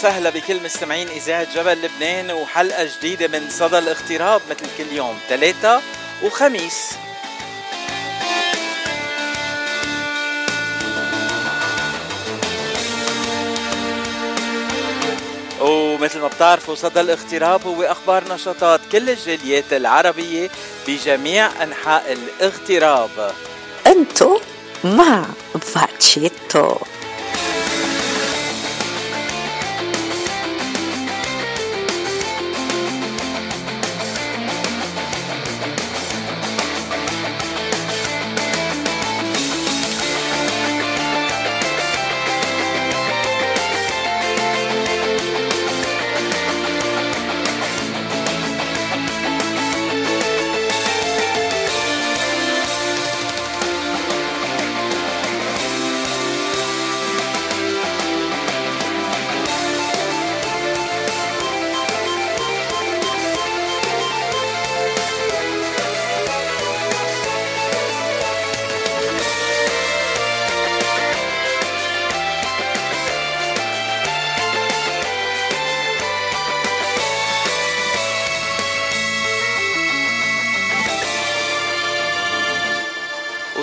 وسهلا بكل مستمعين إذاعة جبل لبنان وحلقة جديدة من صدى الاغتراب مثل كل يوم ثلاثة وخميس. ومثل ما بتعرفوا صدى الاغتراب هو أخبار نشاطات كل الجاليات العربية بجميع أنحاء الاغتراب. أنتو مع فاتشيتو.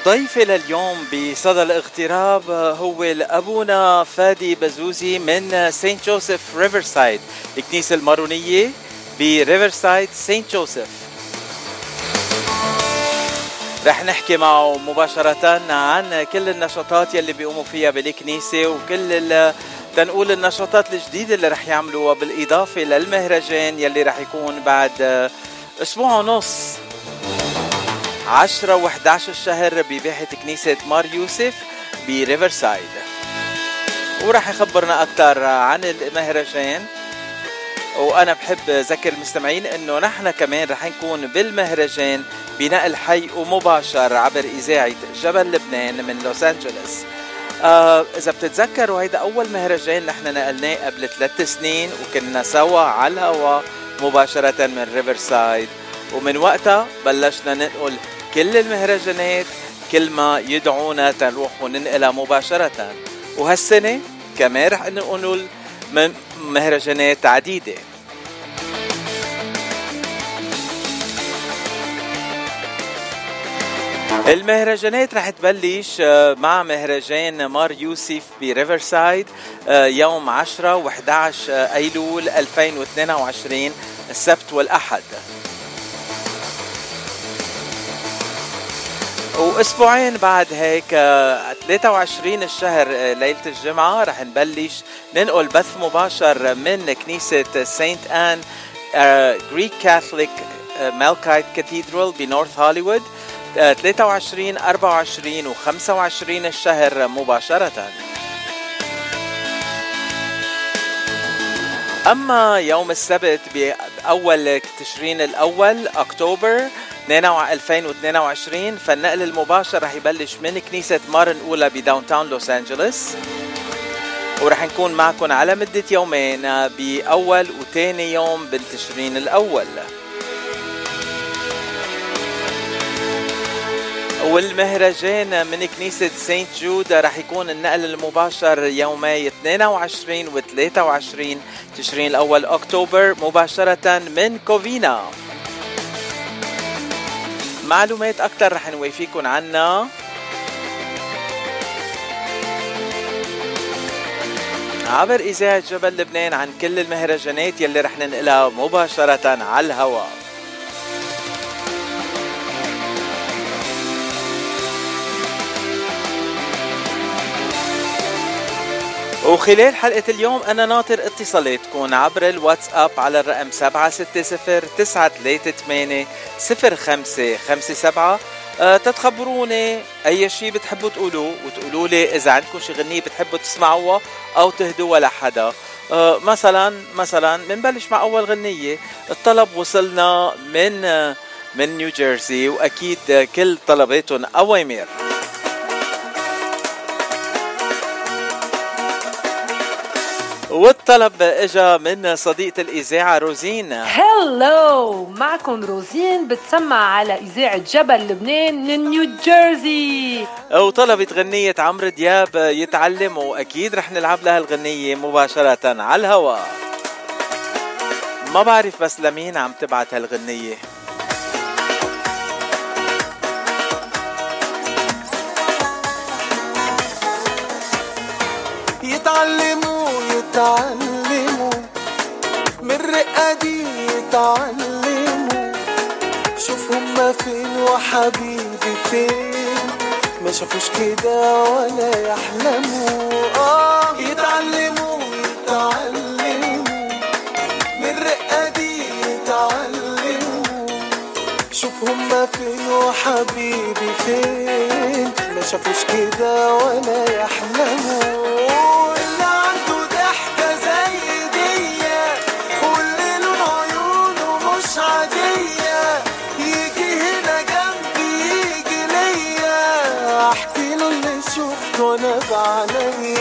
ضيفي لليوم بصدى الاغتراب هو ابونا فادي بزوزي من سانت جوزيف ريفرسايد الكنيسة المارونية بريفرسايد سانت جوزيف. رح نحكي معه مباشرة عن كل النشاطات يلي بيقوموا فيها بالكنيسة وكل تنقول النشاطات الجديدة اللي رح يعملوها بالإضافة للمهرجان يلي رح يكون بعد أسبوع ونص. 10 و11 الشهر بباحة كنيسة مار يوسف بريفر سايد وراح يخبرنا أكثر عن المهرجان. وأنا بحب أذكر المستمعين إنه نحن كمان رح نكون بالمهرجان بنقل حي ومباشر عبر إذاعة جبل لبنان من لوس أنجلوس. آه إذا بتتذكروا هيدا أول مهرجان نحن نقلناه قبل ثلاث سنين وكنا سوا على الهواء مباشرة من ريفر سايد ومن وقتها بلشنا ننقل كل المهرجانات كل ما يدعونا تنروح وننقلها مباشرة. وهالسنة كمان رح ننقل مهرجانات عديدة. المهرجانات رح تبلش آه، مع مهرجان مار يوسف بريفر سايد آه، يوم 10 و11 أيلول 2022 السبت والأحد. واسبوعين بعد هيك 23 الشهر آه، ليلة الجمعة رح نبلش ننقل بث مباشر من كنيسة Saint Anne Greek Catholic Melkite Cathedral بنورث هوليوود 23 24 و 25 الشهر مباشرة. أما يوم السبت بأول تشرين الأول أكتوبر 2022 فالنقل المباشر رح يبلش من كنيسة مار نقولا ب downtown لوس أنجلوس. ورح نكون معكم على مدة يومين بأول وثاني يوم بالتشرين الأول. والمهرجان من كنيسة سانت جود رح يكون النقل المباشر يومي 22 و 23 تشرين الأول أكتوبر مباشرة من كوفينا. معلومات أكثر رح نوافيكم عنها عبر إذاعة جبل لبنان عن كل المهرجانات يلي رح ننقلها مباشرة على الهواء. وخلال حلقة اليوم أنا ناطر اتصالاتكم عبر الواتساب على الرقم 760-938-0557 أه تتخبروني أي شيء بتحبوا تقولوه وتقولوا لي إذا عندكم شي غنية بتحبوا تسمعوها أو تهدوها لحدا. أه مثلا مثلا بنبلش مع أول غنية. الطلب وصلنا من من نيو جيرسي وأكيد كل طلباتهم أوامر. والطلب إجا من صديقة الإذاعة روزين. هلو معكم روزين بتسمع على إذاعة جبل لبنان من نيو جيرسي وطلبت غنية عمرو دياب يتعلم وأكيد رح نلعب لها الغنية مباشرة على الهواء ما بعرف بس لمين عم تبعت هالغنية. يتعلموا يتعلموا من رقادي يتعلموا شوف هما فين وحبيبي فين. ما شافوش كده ولا يحلموا. آه يتعلموا يتعلموا. من رقادي يتعلموا شوف هما فين وحبيبي فين. ما شافوش كده ولا يحلموا. أنا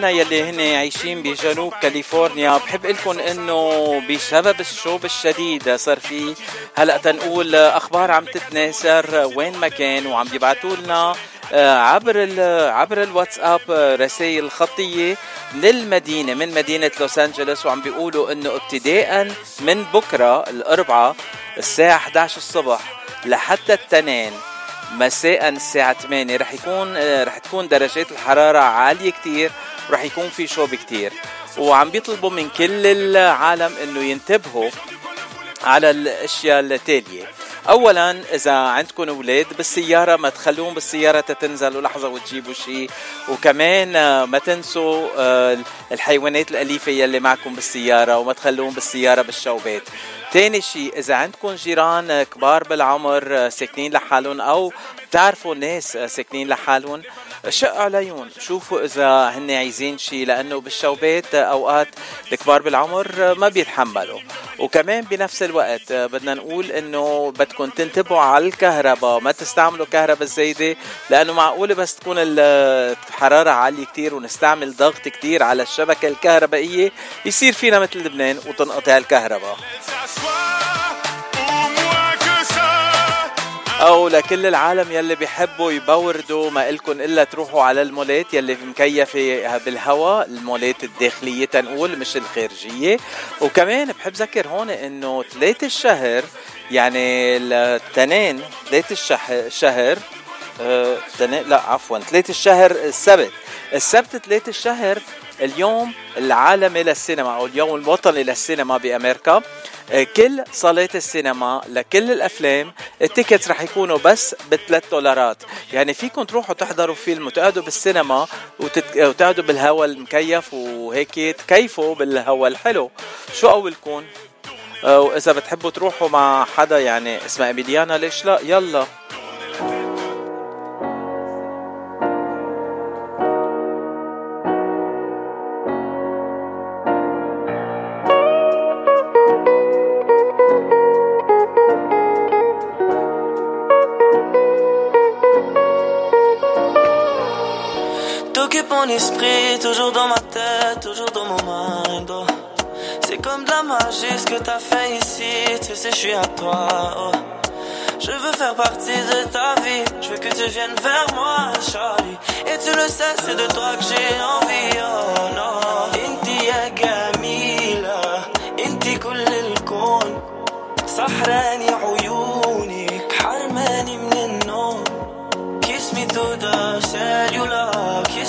مستمعينا يلي هن عايشين بجنوب كاليفورنيا. بحب لكم إنه بسبب الشوب الشديد صار في هلأ تنقول أخبار عم تتناثر وين ما كان وعم بيبعتوا لنا آه، عبر عبر الواتساب رسائل خطية من المدينة من مدينة لوس أنجلوس وعم بيقولوا إنه ابتداء من بكرة الأربعاء الساعة 11 الصبح لحتى التنين مساء الساعة 8 رح يكون آه، رح تكون درجات الحرارة عالية كتير. ورح يكون في شوب كتير وعم بيطلبوا من كل العالم إنه ينتبهوا على الأشياء التالية. اولا إذا عندكم أولاد بالسيارة ما تخلوهم بالسيارة تتنزلوا لحظه وتجيبوا شيء. وكمان آه، ما تنسوا آه، الحيوانات الأليفة يلي معكم بالسيارة وما تخلوهم بالسيارة بالشوبات. تاني شيء إذا عندكم جيران كبار بالعمر ساكنين لحالهم أو بتعرفوا ناس ساكنين لحالهم؟ شق عليهم شوفوا إذا هن عايزين شيء لأنه بالشوبات أوقات الكبار بالعمر ما بيتحملوا. وكمان بنفس الوقت بدنا نقول إنه بدكم تنتبهوا على الكهرباء ما تستعملوا كهرباء زايده لأنه معقولة بس تكون الحرارة عالية كتير ونستعمل ضغط كتير على الشبكة الكهربائية يصير فينا مثل لبنان وتنقطع الكهرباء. أو لكل العالم يلي بيحبوا يبوردوا ما إلكن إلا تروحوا على المولات يلي مكيفة بالهواء المولات الداخلية تنقول مش الخارجية. وكمان بحب ذكر هون إنه ثلاثة الشهر يعني التنين ثلاثة الشهر أه لا عفوا ثلاثة الشهر السبت. السبت ثلاثة الشهر اليوم العالمي للسينما أو اليوم الوطني للسينما بأمريكا. آه، كل صالات السينما لكل الأفلام التيكتس رح يكونوا بس ب 3 دولارات. يعني فيكم تروحوا تحضروا فيلم وتقعدوا بالسينما وتقعدوا بالهواء المكيف وهيك تكيفوا بالهواء الحلو. شو اولكم آه، وإذا بتحبوا تروحوا مع حدا يعني اسمها ايميليانا ليش لا؟ يلا. mon esprit, toujours dans ma tête, toujours dans mon mind. Oh. C'est comme de la magie ce que t'as fait ici, tu sais, je suis à toi. Oh. Je veux faire partie de ta vie, je veux que tu viennes vers moi, Charlie. Et tu le sais, c'est de toi que j'ai envie, oh non. Inti ya gamila, inti كل الكون سحراني عيونك حرماني من النوم Kiss me through the cellular,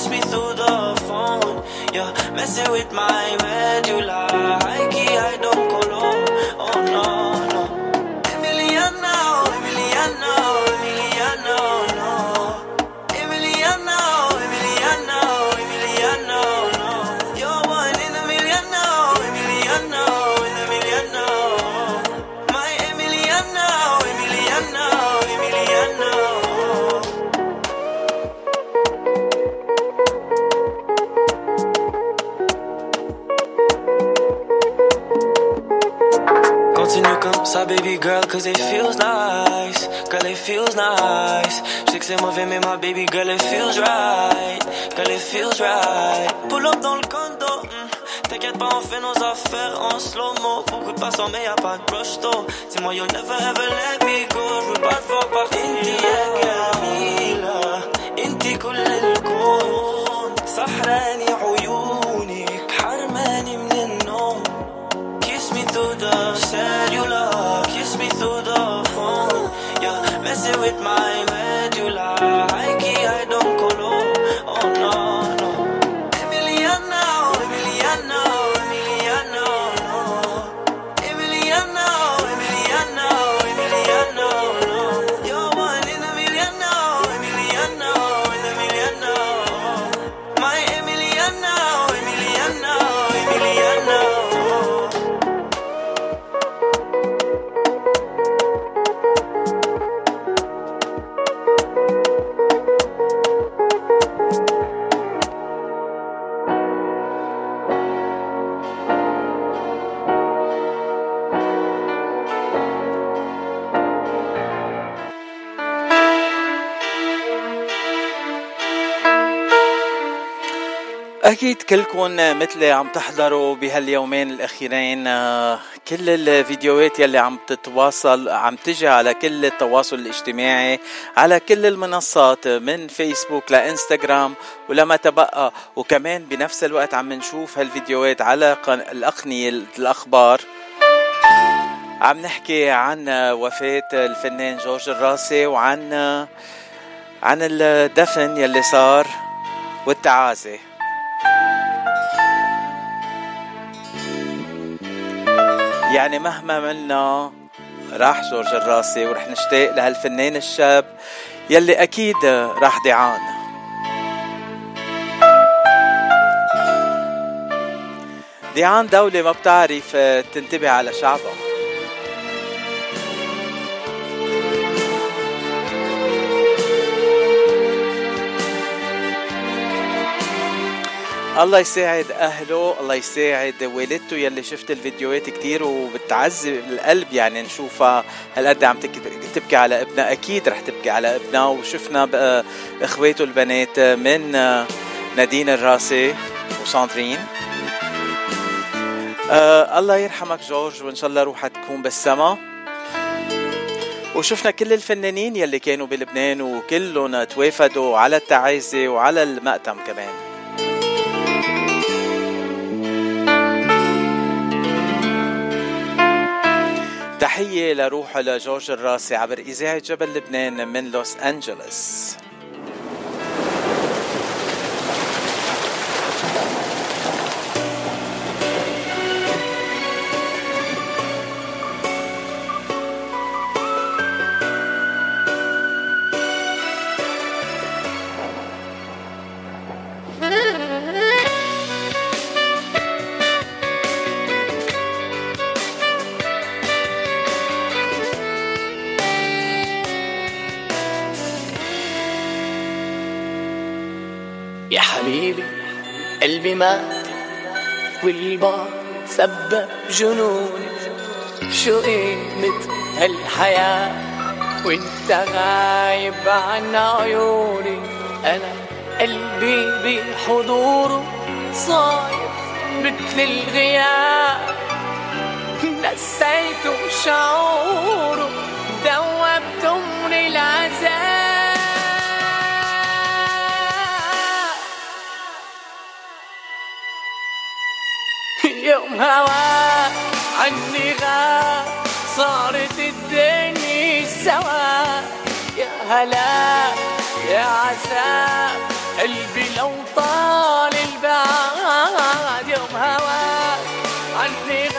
kiss me through the phone. You're messing with my medulla. I key, I don't Continue comme ça, baby girl, cause it feels nice. Girl, it feels nice. Je sais que c'est mauvais, mais ma baby girl, it feels right. Girl, it feels right. Pull up dans le condo. mm. T'inquiète pas, on fait nos affaires en slow-mo. Beaucoup de passants, mais y'a pas de rush though. Dis-moi, you'll never ever let me go. Je veux pas te voir partir. Inti ya جميلة انتي كل الكون سحراني عيونك حرماني من النوم Kiss me through the cellular, with mine. أكيد كلكم مثلي عم تحضروا بهاليومين الأخيرين آه، كل الفيديوهات يلي عم تتواصل عم تجي على كل التواصل الاجتماعي على كل المنصات من فيسبوك لإنستغرام ولما تبقى. وكمان بنفس الوقت عم نشوف هالفيديوهات على الأقنية الأخبار. عم نحكي عن وفاة الفنان جورج الراسي وعن عن الدفن يلي صار والتعازي. يعني مهما منا راح جورج الراسي ورح نشتاق لهالفنان الشاب يلي أكيد راح دعان دعان دولة ما بتعرف تنتبه على شعبها. الله يساعد أهله الله يساعد والدته يلي شفت الفيديوهات كتير وبتعذب القلب يعني نشوفها هالقد عم تبكي على ابنها. أكيد رح تبكي على ابنها وشفنا إخواته البنات من نادين الراسي وساندرين. آه الله يرحمك جورج وإن شاء الله روحها تكون بالسما. وشفنا كل الفنانين يلي كانوا بلبنان وكلهم توافدوا على التعازي وعلى المأتم كمان. تحية لروح لجورج الراسي عبر إذاعة جبل لبنان من لوس أنجلوس. مات والبعد سبب جنوني شو قيمة هالحياة؟ وانت غايب عن عيوني. أنا قلبي بحضوره صاير مثل الغياب نسيته شعوره. يوم هواك عني غاب صارت الدنيا سوا. يا هلا يا عسى قلبي لو طال البعاد. يوم هواك عني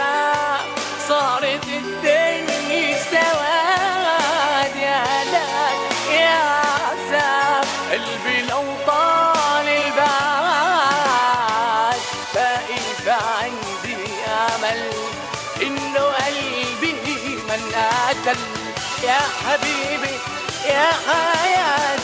يا حبيبي يا حياتي.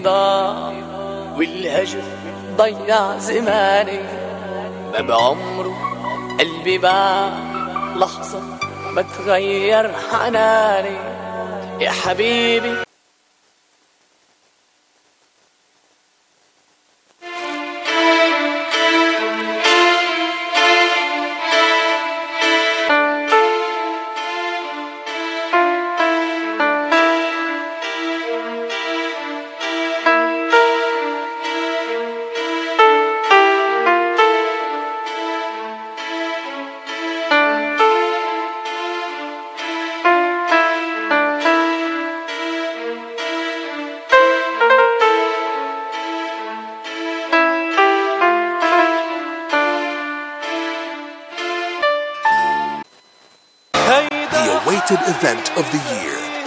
ضاع والهجر ضيع زماني. ما بعمره قلبي باع لحظة ما تغير حناني يا حبيبي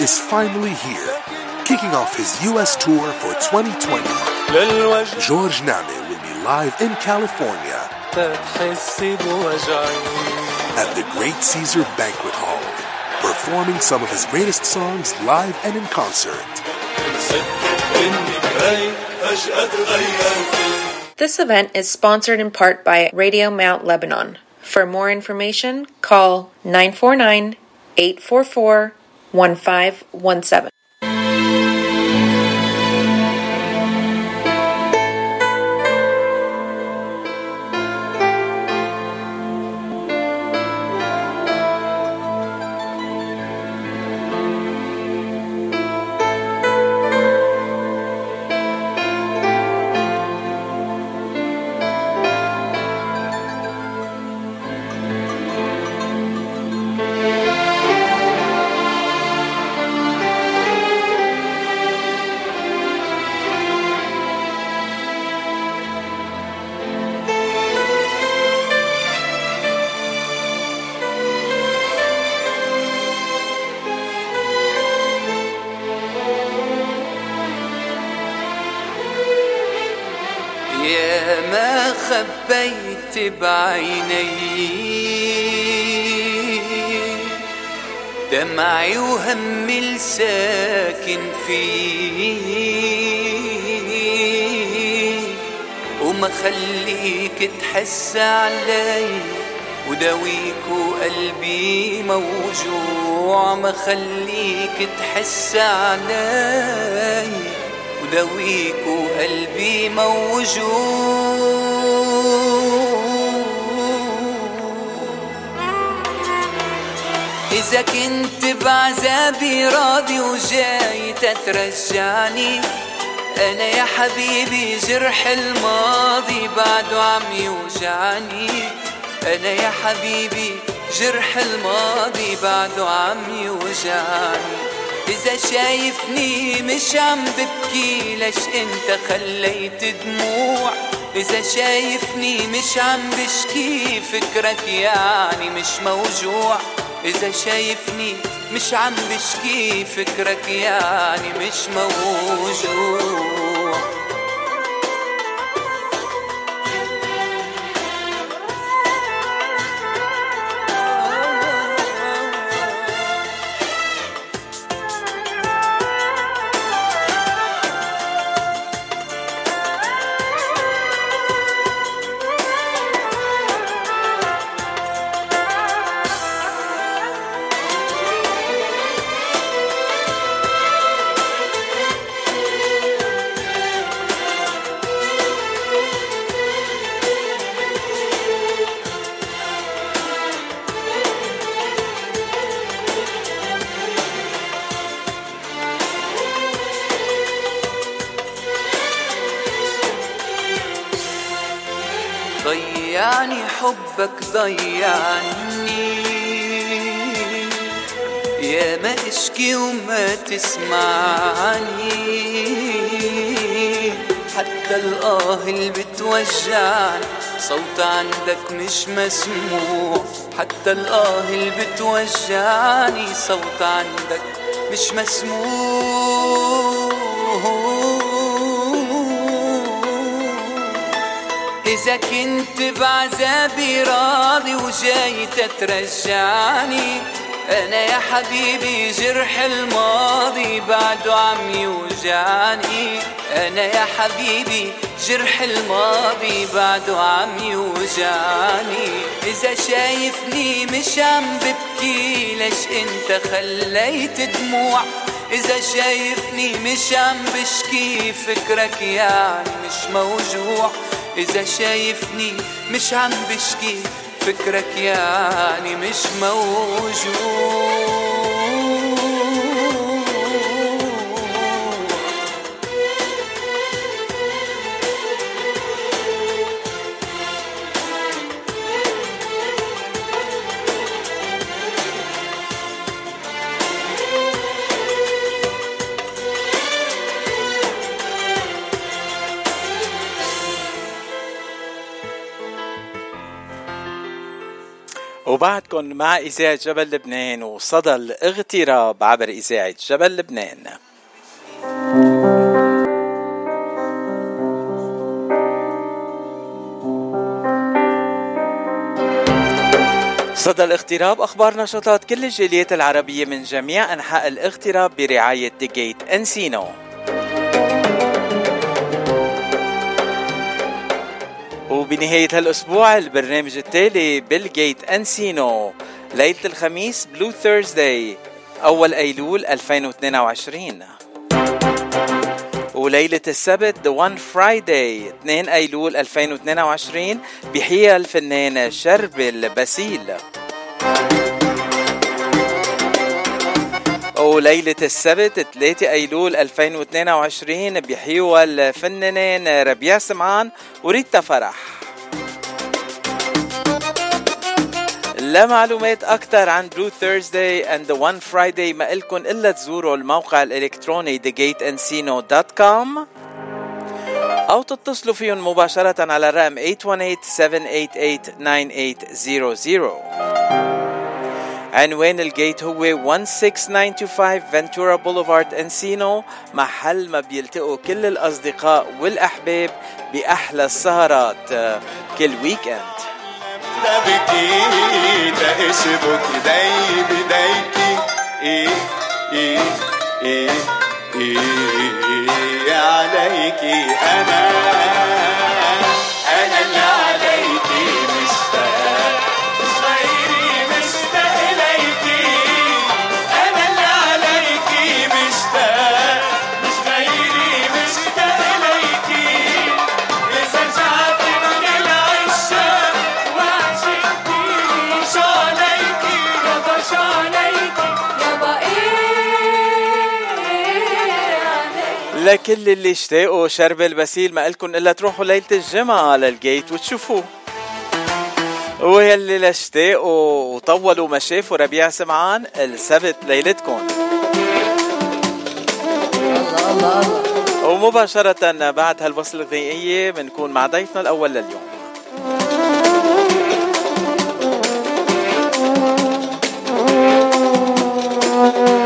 is finally here, kicking off his U.S. tour for 2020. George Name will be live in California at the Great Caesar Banquet Hall, performing some of his greatest songs live and in concert. This event is sponsored in part by Radio Mount Lebanon. For more information, call 949 844 1517. بعيني دمعي وهمي الساكن فيه وما خليك تحس علي وداويك وقلبي موجوع ما خليك تحس علي وداويك وقلبي موجوع إذا كنت بعذابي راضي وجاي تترجعني أنا يا حبيبي جرح الماضي بعده عم يوجعني أنا يا حبيبي جرح الماضي بعده عم يوجعني إذا شايفني مش عم ببكي ليش أنت خليت دموع إذا شايفني مش عم بشكي فكرك يعني مش موجوع. إذا شايفني مش عم بشكي فكرك يعني مش موجوع ضيعني. يا ما أشكي وما تسمعني. حتى الآه اللي بتوجعني صوت عندك مش مسموع. حتى الآه اللي بتوجعني صوت عندك مش مسموع. إذا كنت بعذابي راضي وجاي تترجعني أنا يا حبيبي جرح الماضي بعده عم يوجعني أنا يا حبيبي جرح الماضي بعده عم يوجعني إذا شايفني مش عم ببكي ليش أنت خليت دموع؟ إذا شايفني مش عم بشكي فكرك يعني مش موجوع. إذا شايفني مش عم بشكي فكرك يعني مش موجوع وبعدكم مع إذاعة جبل لبنان وصدى الاغتراب عبر إذاعة جبل لبنان. صدى الاغتراب أخبار نشاطات كل الجاليات العربية من جميع أنحاء الاغتراب برعاية جيت أنسينو وبنهاية هالأسبوع البرنامج التالي بالجيت أنسينو ليلة الخميس بلو ثيرزداي أول أيلول 2022 وليلة السبت The One Friday 2 أيلول 2022 بحية الفنان شربل باسيل. وليلة السبت 3 أيلول 2022 بحيوى الفنانين ربيع سمعان وريتا فرح. لمعلومات أكثر عن Blue Thursday and the One Friday ما إلكن إلا تزوروا الموقع الإلكتروني thegateencino.com أو تتصلوا فيهم مباشرة على الرقم 818-788-9800 عنوان ال Gate هو 16925 Ventura Boulevard Encino محل ما بيلتقوا كل الأصدقاء والأحباب بأحلى السهرات آه، كل ويك اند داي إيه إيه إيه إيه عليكي أنا لكل اللي اشتاقوا شرب البسيل ما إلكن إلا تروحوا ليلة الجمعة على الجيت وتشوفوه. ويلي لاشتاقوا وطولوا ما شافوا ربيع سمعان السبت ليلتكم ومباشرة بعد هالوصل الغنائية بنكون مع ضيفنا الأول لليوم. يا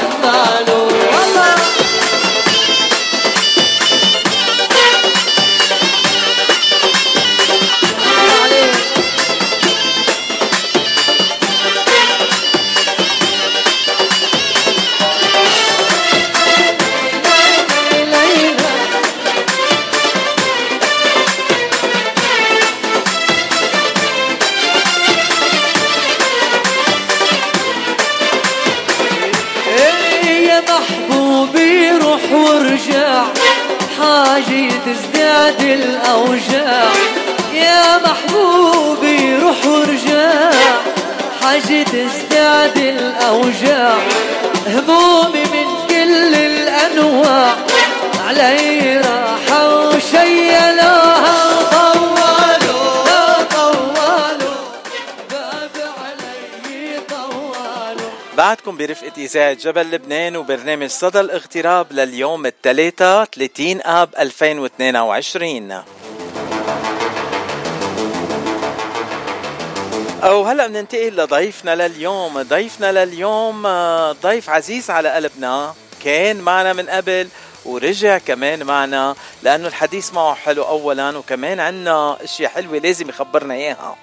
것 إذاعة جبل لبنان وبرنامج صدى الاغتراب لليوم الثلاثاء 30 آب 2022 أو هلا بننتقل لضيفنا لليوم، ضيفنا لليوم آه، ضيف عزيز على قلبنا، كان معنا من قبل ورجع كمان معنا لأنه الحديث معه حلو أولا وكمان عنا أشياء حلوة لازم يخبرنا إياها.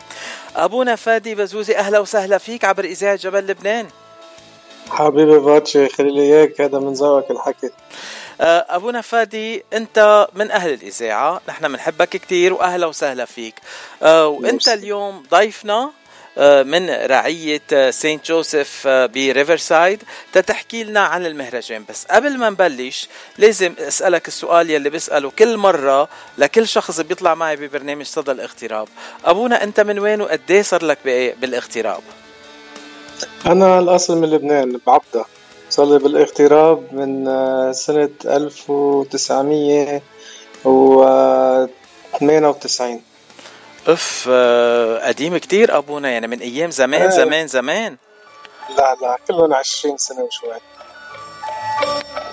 أبونا فادي بزوزي أهلا وسهلا فيك عبر إذاعة جبل لبنان. حبيبي باتشي خلي لي إياك هذا من ذوقك الحكي. آه، أبونا فادي أنت من أهل الإذاعة نحن بنحبك كتير وأهلا وسهلا فيك. وأنت ميرسي. اليوم ضيفنا آه، من رعية Saint Joseph ب Riverside تتحكي لنا عن المهرجان بس قبل ما نبلش لازم أسألك السؤال يلي بسأله كل مرة لكل شخص بيطلع معي ببرنامج صدى الاغتراب. أبونا أنت من وين وقديه صار لك بالإغتراب؟ أنا الأصل من لبنان بعبدة. صار لي بالاغتراب من آه، سنة 1998 أف آه، قديم كتير أبونا يعني من أيام زمان آه. زمان زمان. لا لا كلهم 20 سنة وشوي.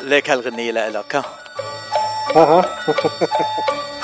ليك هالغنية لإلك ها.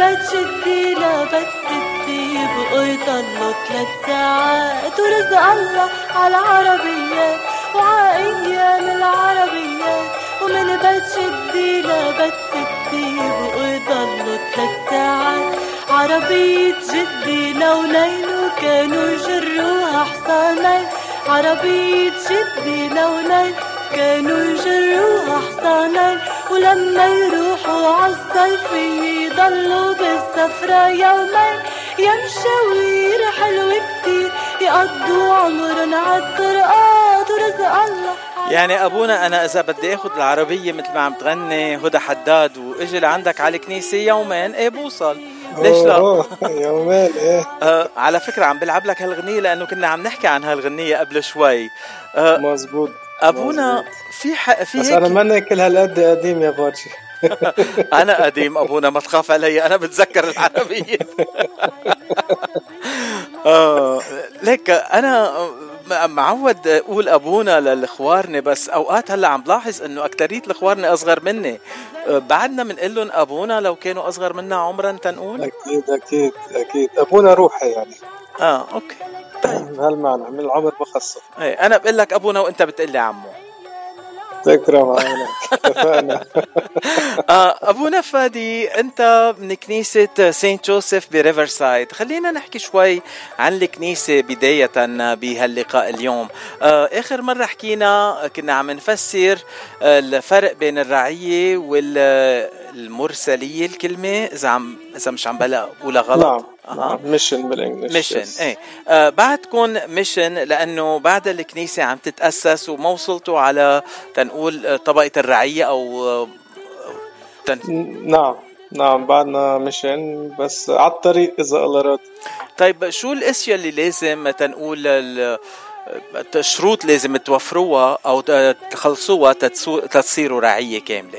من بيت شدي لبيت ستي بقوا يضلوا ثلاث ساعات. ورزق الله على العربيات وأيام العربيات. ومن بيت شدي لبيت ستي بقوا يضلوا ثلاث ساعات. عربية جدي لونين وكانوا يجروها حصانين عربية جدي لونين كانوا يجروها حصانين ولما يروحوا عالصيفية يضلوا بالسفرة يومين يا مشاوير حلوة كتير يقضوا عمرن عالطرقات ورزق الله. يعني أبونا أنا إذا بدي آخذ العربية مثل ما عم تغني هدى حداد وإجي لعندك على الكنيسة يومين إيه بوصل؟ ليش لا؟ يومين إيه. آه على فكرة عم بلعب لك هالغنية لأنه كنا عم نحكي عن هالغنية قبل شوي. آه مزبوط. أبونا في حق في بس هيك أنا ماني كل هالقد قديم يا باتشي أنا قديم أبونا ما تخاف علي أنا بتذكر العربية. آه ليك أنا معود أقول أبونا للاخوارني بس أوقات هلأ عم بلاحظ إنه أكترية الاخوارني أصغر مني. آه، بعدنا بنقول لهم أبونا لو كانوا أصغر منا عمرا تنقول؟ أكيد أكيد أكيد. أبونا روحي يعني. آه okay. بهالمعنى من العمر بخصص إيه أنا بقول لك أبونا وأنت بتقول لي عمو. تكرم عينك اتفقنا. آه، أبونا فادي أنت من كنيسة Saint Joseph ب Riverside خلينا نحكي شوي عن الكنيسة بداية بهاللقاء اليوم. آه، آخر مرة حكينا كنا عم نفسر الفرق بين الرعية والمرسليه الكلمة إذا عم إذا مش عم بلا اقولها غلط. نعم. mission بال English mission إيه. آه بعدكم mission لأنه بعد الكنيسة عم تتأسس وما وصلتوا على تنقول آه، طبقة الرعية أو آه، تن... نعم نعم بعدنا mission بس على الطريق إذا الله راد. طيب شو الأشياء اللي لازم تنقول ال- الشروط لازم توفروها أو تخلصوها تتصيروا رعية كاملة؟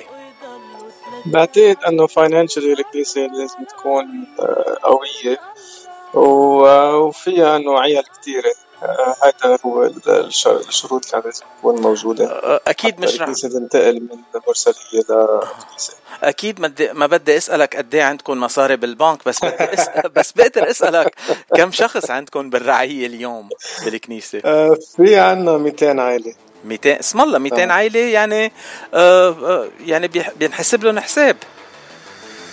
بعتقد إنه فاينانشلي الكنيسة لازم تكون آه، و- وفيها إنه عيال كثيرة هذا هو الش- الشروط اللي لازم تكون موجودة. أكيد مش رح تنتقل من مرسلية لكنيسة أكيد ما بدي ما بدي أسألك قد إيه عندكم مصاري بالبنك بس بدي أسأل بس بقدر أسألك كم شخص عندكم بالرعيه اليوم بالكنيسة؟ آه، في عنا 200 عائلة. 200 اسم الله 200 نعم. عائله يعني آه آه، يعني بينحسب لهم حساب.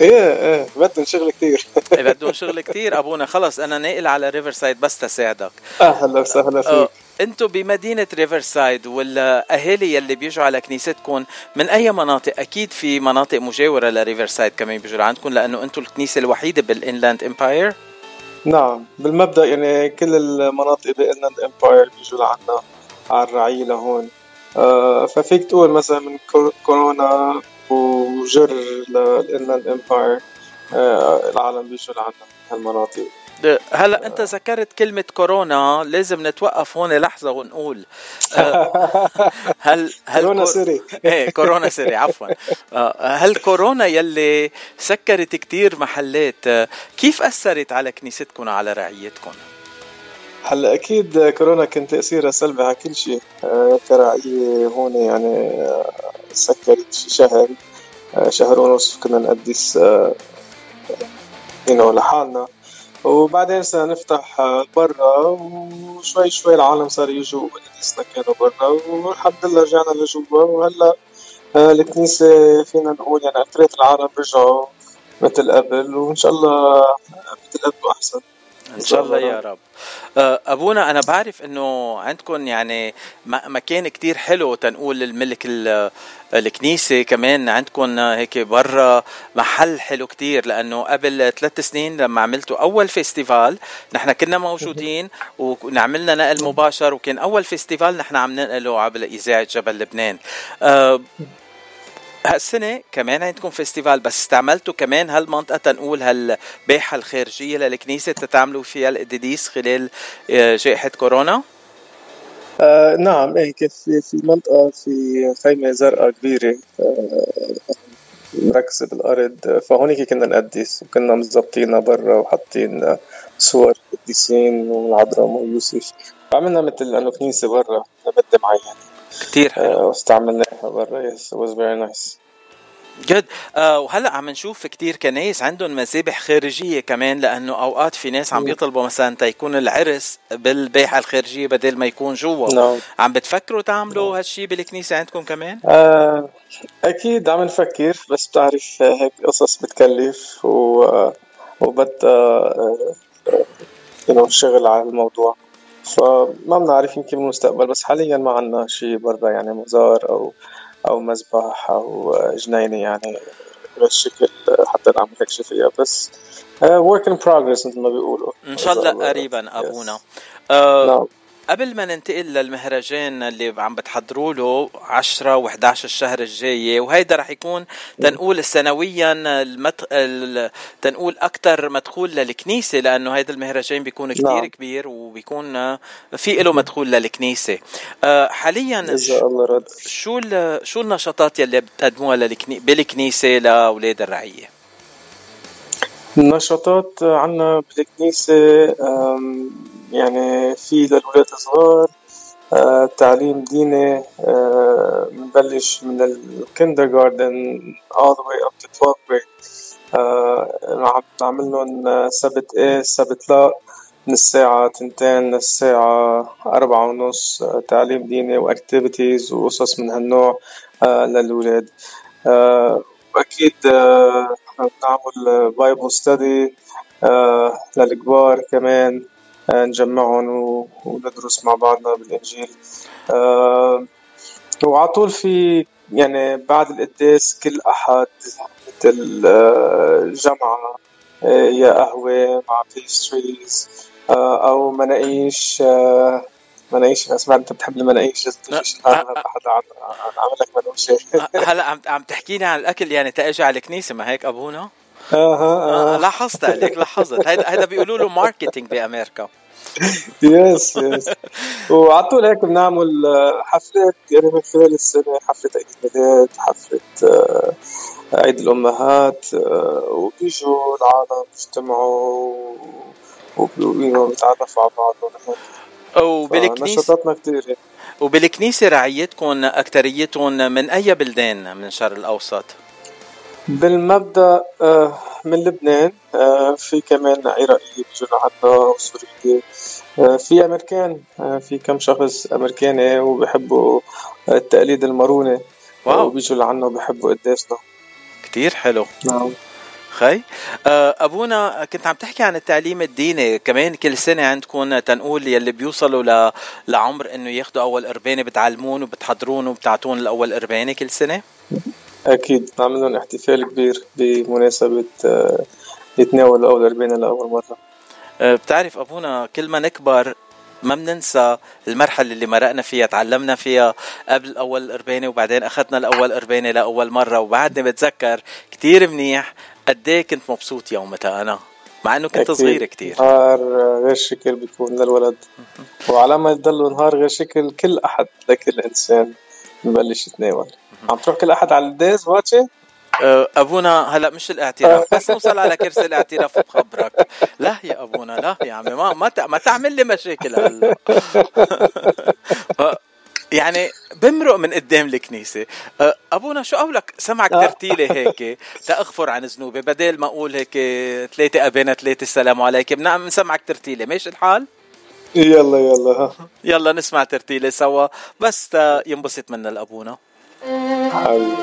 إيه إيه بدهم شغل كثير إيه، بدهم شغل كتير. أبونا خلص أنا ناقل على Riverside بس تساعدك. أهلا وسهلا آه، فيك. أنتم بمدينة Riverside والأهالي يلي بيجوا على كنيستكم من أي مناطق؟ أكيد في مناطق مجاورة ل Riverside كمان بيجوا عندكم لأنه أنتم الكنيسة الوحيدة بال Inland Empire نعم بالمبدأ يعني كل المناطق ب Inland Empire بيجوا لعنا على الرعية لهون. آه ففيك تقول مثلا من كو- كورونا وجر لل Inland Empire آه العالم بيجوا لعنا هالمناطق. هلا أنت ذكرت كلمة كورونا لازم نتوقف هون لحظة ونقول آه، هل هل كورونا كور- sorry إيه كورونا sorry عفوا. هل كورونا يلي سكرت كتير محلات كيف أثرت على كنيستكم على رعيتكم؟ هلا أكيد كورونا كان تاثيرها سلبي على كل شيء. آه كرعية هون يعني آه سكرت شهر آه شهر ونص كنا نقدس ينو لحالنا. وبعدين صرنا نفتح برا وشوي شوي العالم صار يجوا قديسنا كانوا برا والحمد لله رجعنا لجوا. وهلا الكنيسة فينا نقول يعني أكثرية العالم رجعوا مثل قبل وإن شاء الله مثل قبل وأحسن. إن شاء الله يا رب. آه، أبونا أنا بعرف إنه عندكم يعني مكان كتير حلو تنقول الملك ال- الكنيسة. كمان عندكم هيك برا محل حلو كتير لأنه قبل ثلاث سنين لما عملتوا أول festival نحن كنا موجودين وعملنا نقل مباشر وكان أول festival نحن عم ننقله عبر إذاعة جبل لبنان. آه، هالسنة كمان عندكم festival بس استعملتوا كمان هالمنطقة تنقول هالباحة الخارجية للكنيسة تتعملوا فيها القداديس خلال آه، جائحة كورونا؟ آه نعم إيه في في منطقة في خيمة زرقاء كبيرة آه مركزة بالأرض. فهونيك كنا نقدس وكنا مظبطينها برا وحاطين صور قديسين والعذراء ويوسف. عملنا مثل إنه كنيسة برا لمدة معينة. كتير. حلو آه واستعملناها برا it was very nice. جد. آه وهلأ عم نشوف كتير كنايس عندهم مذابح خارجية كمان لأنه أوقات في ناس عم مم. بيطلبوا مثلا تيكون العرس بالباحه الخارجية بدل ما يكون جوا. نعم عم بتفكروا تعملوا هالشي بالكنيسة عندكم كمان؟ آه أكيد عم نفكر بس بتعرف هيك قصص بتكلف و آه، وبدها آه، شغل على الموضوع. فما بنعرف يمكن بالمستقبل بس حاليا ما عنا شيء برا يعني مزار أو أو مذبح أو آه، جنينة يعني بهالشكل حتى نعمل هيك شي فيها. بس work in progress مثل ما بيقولوا. إن شاء الله قريبا أبونا. آه نعم. قبل ما ننتقل للمهرجان اللي عم بتحضروا له 10 و11 الشهر الجاي وهيدا رح يكون تنقول سنويا المت... ال... تنقول أكثر مدخول للكنيسة لأنه هيدا المهرجان بيكون كتير نعم. كبير وبيكون في له مدخول للكنيسة. آه، حاليا إذا الله رد. شو ال... شو النشاطات يلي بتقدموها للكني... بالكنيسة لأولاد الرعية؟ النشاطات عنا بالكنيسة يعني في للولاد الصغار آه، تعليم ديني آه، بنبلش من ال kindergarten all the way up to 12 grade. آه، عم نعمل لهم سبت إيه سبت لا من الساعة تنتين للساعة أربعة ونص آه، تعليم ديني و activities وقصص من هالنوع آه، للولاد آه، وأكيد آه، نعمل Bible study للكبار كمان آه، نجمعهم وندرس مع بعضنا بالإنجيل. آه، وعلى طول في يعني بعد القداس كل أحد مثل آه، جمعة آه، يا قهوة مع بيستريز أو مناقيش آه، مناقيش. أنا سمعت أنت بتحب المناقيش. لازم تجي شي نهار حدا عم عم عامل لك منوشة هلا عم عم تحكيني عن الأكل. يعني تأجي على الكنيسة ما هيك ابونا؟ أها آه أها. لاحظت عليك لاحظت. هيدا هيدا بيقولوا له marketing بأمريكا. yes yes وعلى طول هيك بنعمل آه، حفلات يعني من خلال السنة. حفلة عيد الميلاد حفلة آه، عيد الأمهات آه، وبيجوا العالم بيجتمعوا وبيتعرفوا على بعضهم وبالكنيسه نشاطاتنا يعني. وبالكنيسه رعيتكم اكثريتهم من أي بلدان من الشرق الأوسط؟ بالمبدأ آه، من لبنان آه، في كمان عراقيين بيجوا عنا وسوريين آه، في أمريكان آه، في كم شخص أمريكاني وبيحبوا التقليد الماروني واو. وبيجوا لعنا وبيحبوا قداسنا كتير حلو نعم خي. آه، أبونا كنت عم تحكي عن التعليم الديني. كمان كل سنة عندكم تنقول يلي بيوصلوا ل... لعمر إنه ياخذوا أول قربانة بتعلمون وبتحضرون وبتعطون الأول قربانة كل سنة؟ أكيد. نعمل لهم احتفال كبير بمناسبة آه، يتناولوا أول أربعين لأول مرة. آه، بتعرف أبونا كل ما نكبر ما بننسى المرحلة اللي مرقنا فيها تعلمنا فيها قبل أول قربانة وبعدين أخذنا الأول قربانة لأول مرة. وبعدني بتذكر كتير منيح قد إيه كنت مبسوط يومتها أنا؟ مع إنه كنت أكيد. صغير كتير. نهار غير شكل بيكون للولد. وعلى ما يضلوا نهار غير شكل كل أحد لكل إنسان ببلش يتناول عم تروح كل أحد على الداز واتشي آه، أبونا هلأ مش الاعتراف بس نوصل على كرسي الاعتراف بخبرك لا يا أبونا لا يا عمي ما ما, تعمل لي مشاكل هلأ. يعني بمرق من قدام الكنيسة. آه، أبونا شو قولك؟ سمعك ترتيلة هيك. تأغفر عن ذنوبي. بدل ما أقول هيك ثلاثة أبانا ثلاثة السلام عليكم. نعم نسمعك ترتيلة ماشي الحال؟ يلا يلا. يلا نسمع ترتيلة سوا. بس ينبسط منا الأبونا. حبيبي.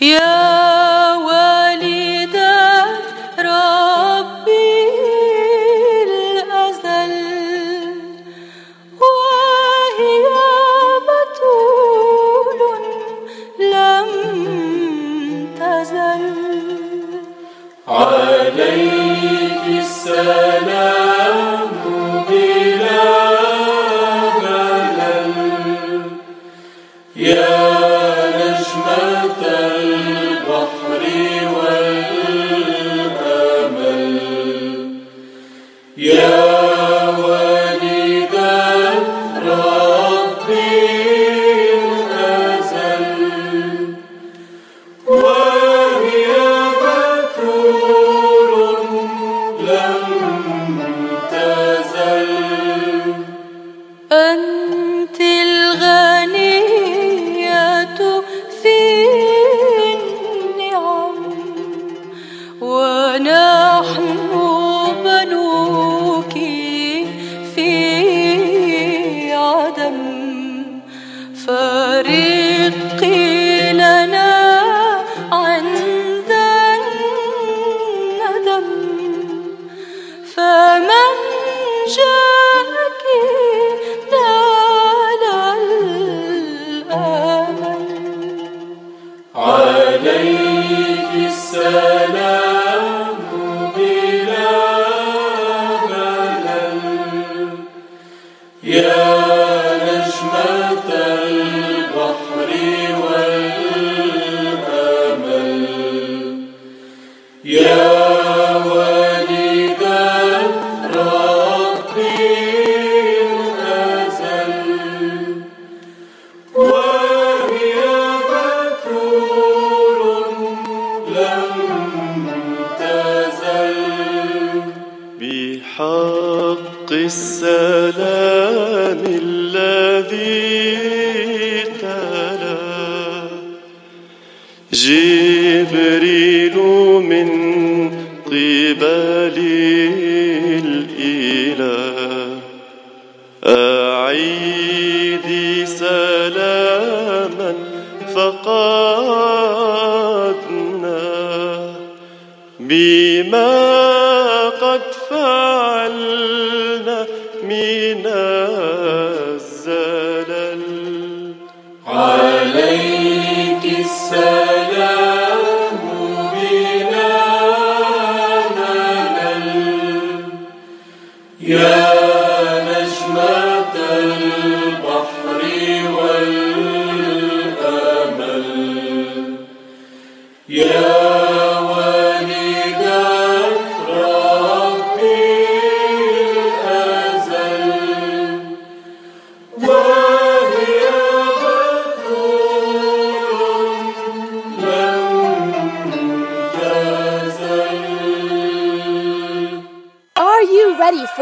يا جاءك دال الأمل. عليك السلام.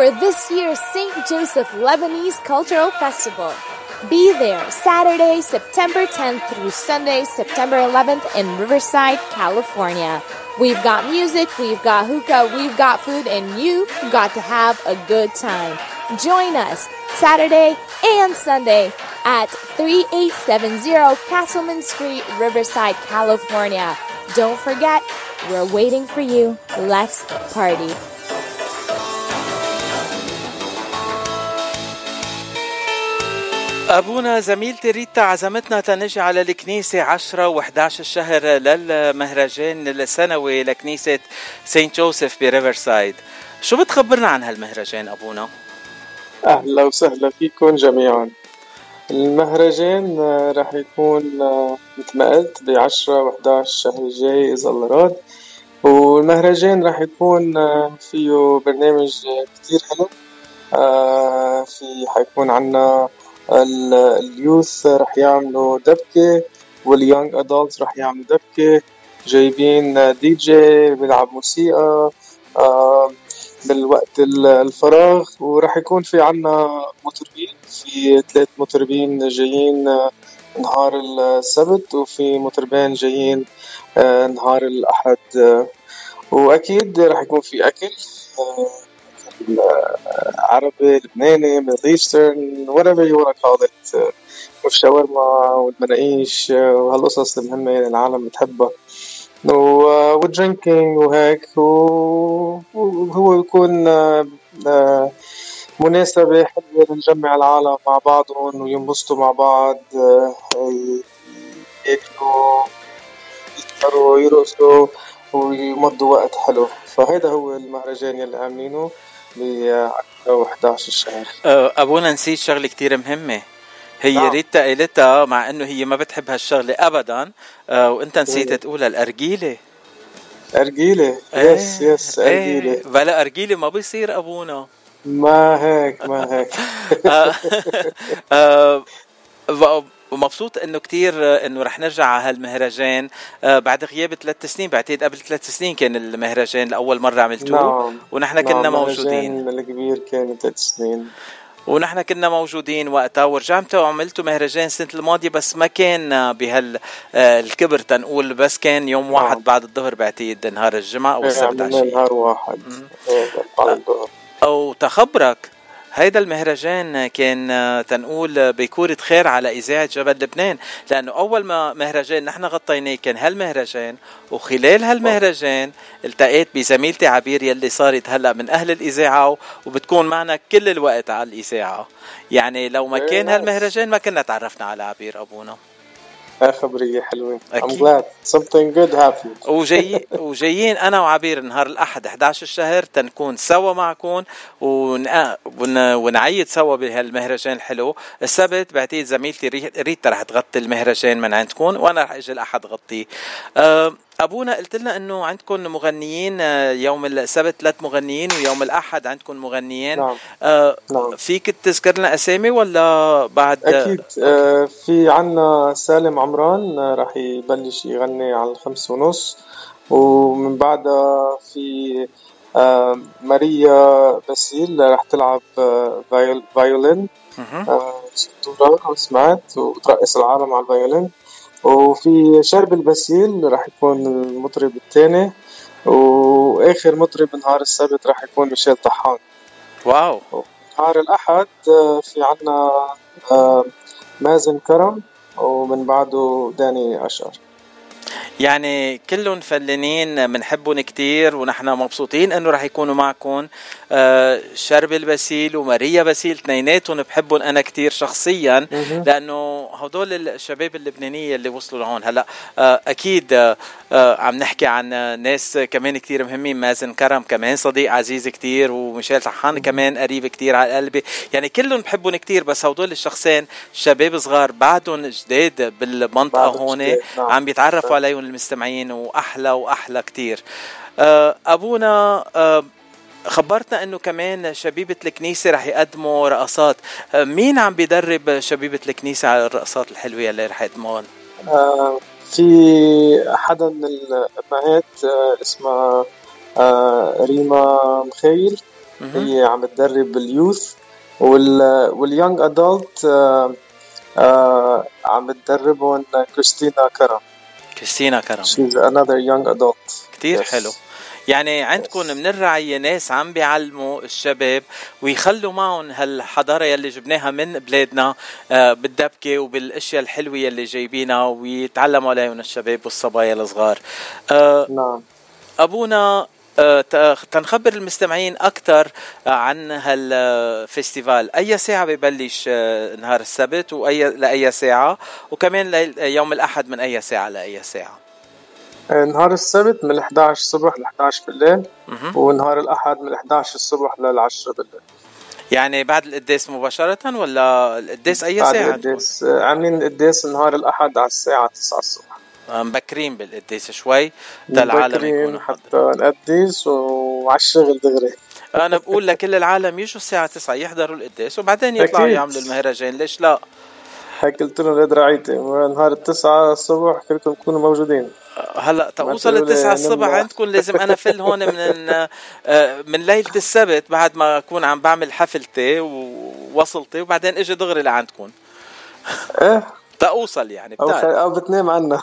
For this year's St. Joseph Lebanese Cultural Festival? Be there Saturday, September 10th through Sunday, September 11th in Riverside, California. We've got music, we've got hookah, we've got food, and you've got to have a good time. Join us Saturday and Sunday at 3870 Castleman Street, Riverside, California. Don't forget, we're waiting for you. Let's party. أبونا زميلتي ريتا عزمتنا تنجي على الكنيسة 10 و11 الشهر للمهرجان السنوي لكنيسة Saint Joseph ب Riverside شو بتخبرنا عن هالمهرجان أبونا؟ أهلا وسهلا فيكم جميعا. المهرجان راح يكون مثل ما قلت بعشرة وحداش الشهر الجاي إذا الله راد. والمهرجان راح يكون فيه برنامج كتير حلو. آه، في حيكون عنا اليوث راح يعملوا دبكة واليونج ادولتس راح يعملوا دبكة. جايبين دي جي بيلعب موسيقى آه، بالوقت ال- الفراغ. وراح يكون في عنا مطربين في ثلاث مطربين جايين آه، نهار السبت وفي مطربين جايين آه، نهار الأحد. وأكيد راح يكون في أكل عربي لبناني Middle Eastern whatever you wanna call it آه، والشاورما والمناقيش آه، وهالقصص المهمة اللي العالم بتحبها. و- و drinking وهيك وهو يكون آه، آه، مناسبة حلوة نجمع العالم مع بعضهم وينبسطوا مع بعض آه، ياكلوا يسهروا يرقصوا ويمضوا وقت حلو. فهذا هو المهرجان يلي عاملينه. ب 10 و11 الشهر آه، أبونا نسيت شغلة كتير مهمة. هي نعم. ريتا قالتها مع إنه هي ما بتحب هالشغله ابدا آه وأنت نسيت تقولها الأرجيلة. أرجيلة؟ yes yes أرجيلة. إيه بلا أرجيلة ما بيصير أبونا. ما هيك ما هيك. آه، آه، ب- مبسوط إنه كتير آه، إنه رح نرجع على هالمهرجان. آه، بعد غياب ثلاث سنين بعتقد قبل ثلاث سنين كان المهرجان لأول مرة عملتوه. نعم. ونحن كنا نعم، موجودين. الكبير كان ثلاث سنين. ونحن كنا موجودين وقتها ورجعتوا وعملتوا مهرجان السنة الماضية بس ما كان بهال آه، الكبر تنقول بس كان يوم واحد بعد الظهر بعتقد نهار الجمعة أو إيه، السبت عملنا عشيه نهار واحد. إيه، بعد الظهر. أو تخبرك. هيدا المهرجان كان آه، تنقول آه، بكورة خير على إذاعة جبل لبنان لأنه أول ما مهرجان نحن غطيناه كان هالمهرجان وخلال هالمهرجان التقيت بزميلتي عبير يلي صارت هلأ من أهل الإذاعة وبتكون معنا كل الوقت على الإذاعة يعني لو ما كان. هالمهرجان ما كنا تعرفنا على عبير أبونا خبرية حلوة. I'm glad. Something good happened. وجاي وجايين أنا وعبير نهار الأحد 11 الشهر تنكون سوا معكم ون... ون... ونعيد سوا بهالمهرجان الحلو. السبت بعتقد زميلتي ري- ريتا رح تغطي المهرجان من عندكم وأنا رح إجي الأحد غطيه. أه أبونا قلت لنا إنه عندكم مغنيين آه، يوم السبت ثلاث مغنيين ويوم الأحد عندكم مغنيين نعم. أه نعم. فيك تذكر لنا أسامي ولا بعد أكيد آه في عنا سالم عمران آه راح يبلش يغني على الخمس ونص ومن بعدها في آه ماريا باسيل راح تلعب آه viol- violin. آه أو سمعت وترقص العالم على ال violin وفي شربل باسيل راح يكون المطرب الثاني وآخر مطرب نهار السبت راح يكون ميشيل طحان. wow. نهار الأحد آه، في عنا آه، مازن كرم ومن بعده داني أشقر يعني كلهم فنانين بنحبهم كتير ونحن مبسوطين إنه رح يكونوا معكم. آه، شرب البسيل وماريا باسيل اثنيناتهم بحبهم أنا كتير شخصيا. لأنه هدول الشباب اللبنانية اللي وصلوا لهون. هلأ آه، أكيد آه، آه، عم نحكي عن ناس كمان كتير مهمين. مازن كرم كمان صديق عزيز كتير وميشيل طحان كمان قريب كتير على قلبي. يعني كلهم بحبهم كتير بس هدول الشخصين شباب صغار بعدهم جداد بالمنطقة هون نعم. عم بيتعرفوا عليهم المستمعين وأحلى وأحلى كتير. آه، أبونا آه، خبرتنا إنه كمان شبيبة الكنيسة رح يقدموا رقصات. آه، مين عم بيدرب شبيبة الكنيسة على الرقصات الحلوة اللي رح يقدموها آه، في حدا من الأمهات آه، اسمها آه، ريما مخيل. هي عم تدرب اليوث وال واليونج أدلت عم تدربهم كريستينا كرم. كريستينا كرم. She's another young adult. كتير Yes. حلو. يعني عندكم من الرعية ناس عم بيعلموا الشباب ويخلوا معهم هالحضارة يلي جبناها من بلادنا آه، بالدبكة وبالأشياء الحلوة يلي جايبينها ويتعلموا عليهم الشباب والصبايا الصغار. آه، نعم. أبونا ت- تنخبر المستمعين أكثر عن هالفستيفال. أي ساعة ببلش آه، نهار السبت واي لأي ساعة؟ وكمان يوم الأحد من أي ساعة لأي ساعة؟ آه، نهار السبت من 11 الصبح ل 11 بالليل. ونهار الأحد من 11 الصبح لل 10 بالليل. يعني بعد القداس مباشرة ولا القداس أي بعد ساعة؟ القداس آه، عاملين القداس نهار الأحد على الساعة 9 الصبح. آه، مبكرين بالقداس شوي. تا العالم يكونوا حتى نقدس وعلى الشغل دغري أنا بقول لكل العالم يجوا الساعة 9 يحضروا القداس وبعدين يطلعوا أكيد. يعملوا المهرجان. ليش لا؟ هيك قلت لهم لاد رعيتي. نهار التسعة الصبح كلكم تكونوا موجودين. هلا توصل التسعة الصبح. عندكم لازم أنا فل هون من آه، من ليلة السبت بعد ما أكون عم بعمل حفلتي ووصلتي وبعدين إجي دغري لعندكم. إيه تأوصل يعني بتعرف. أو بتنام عنا.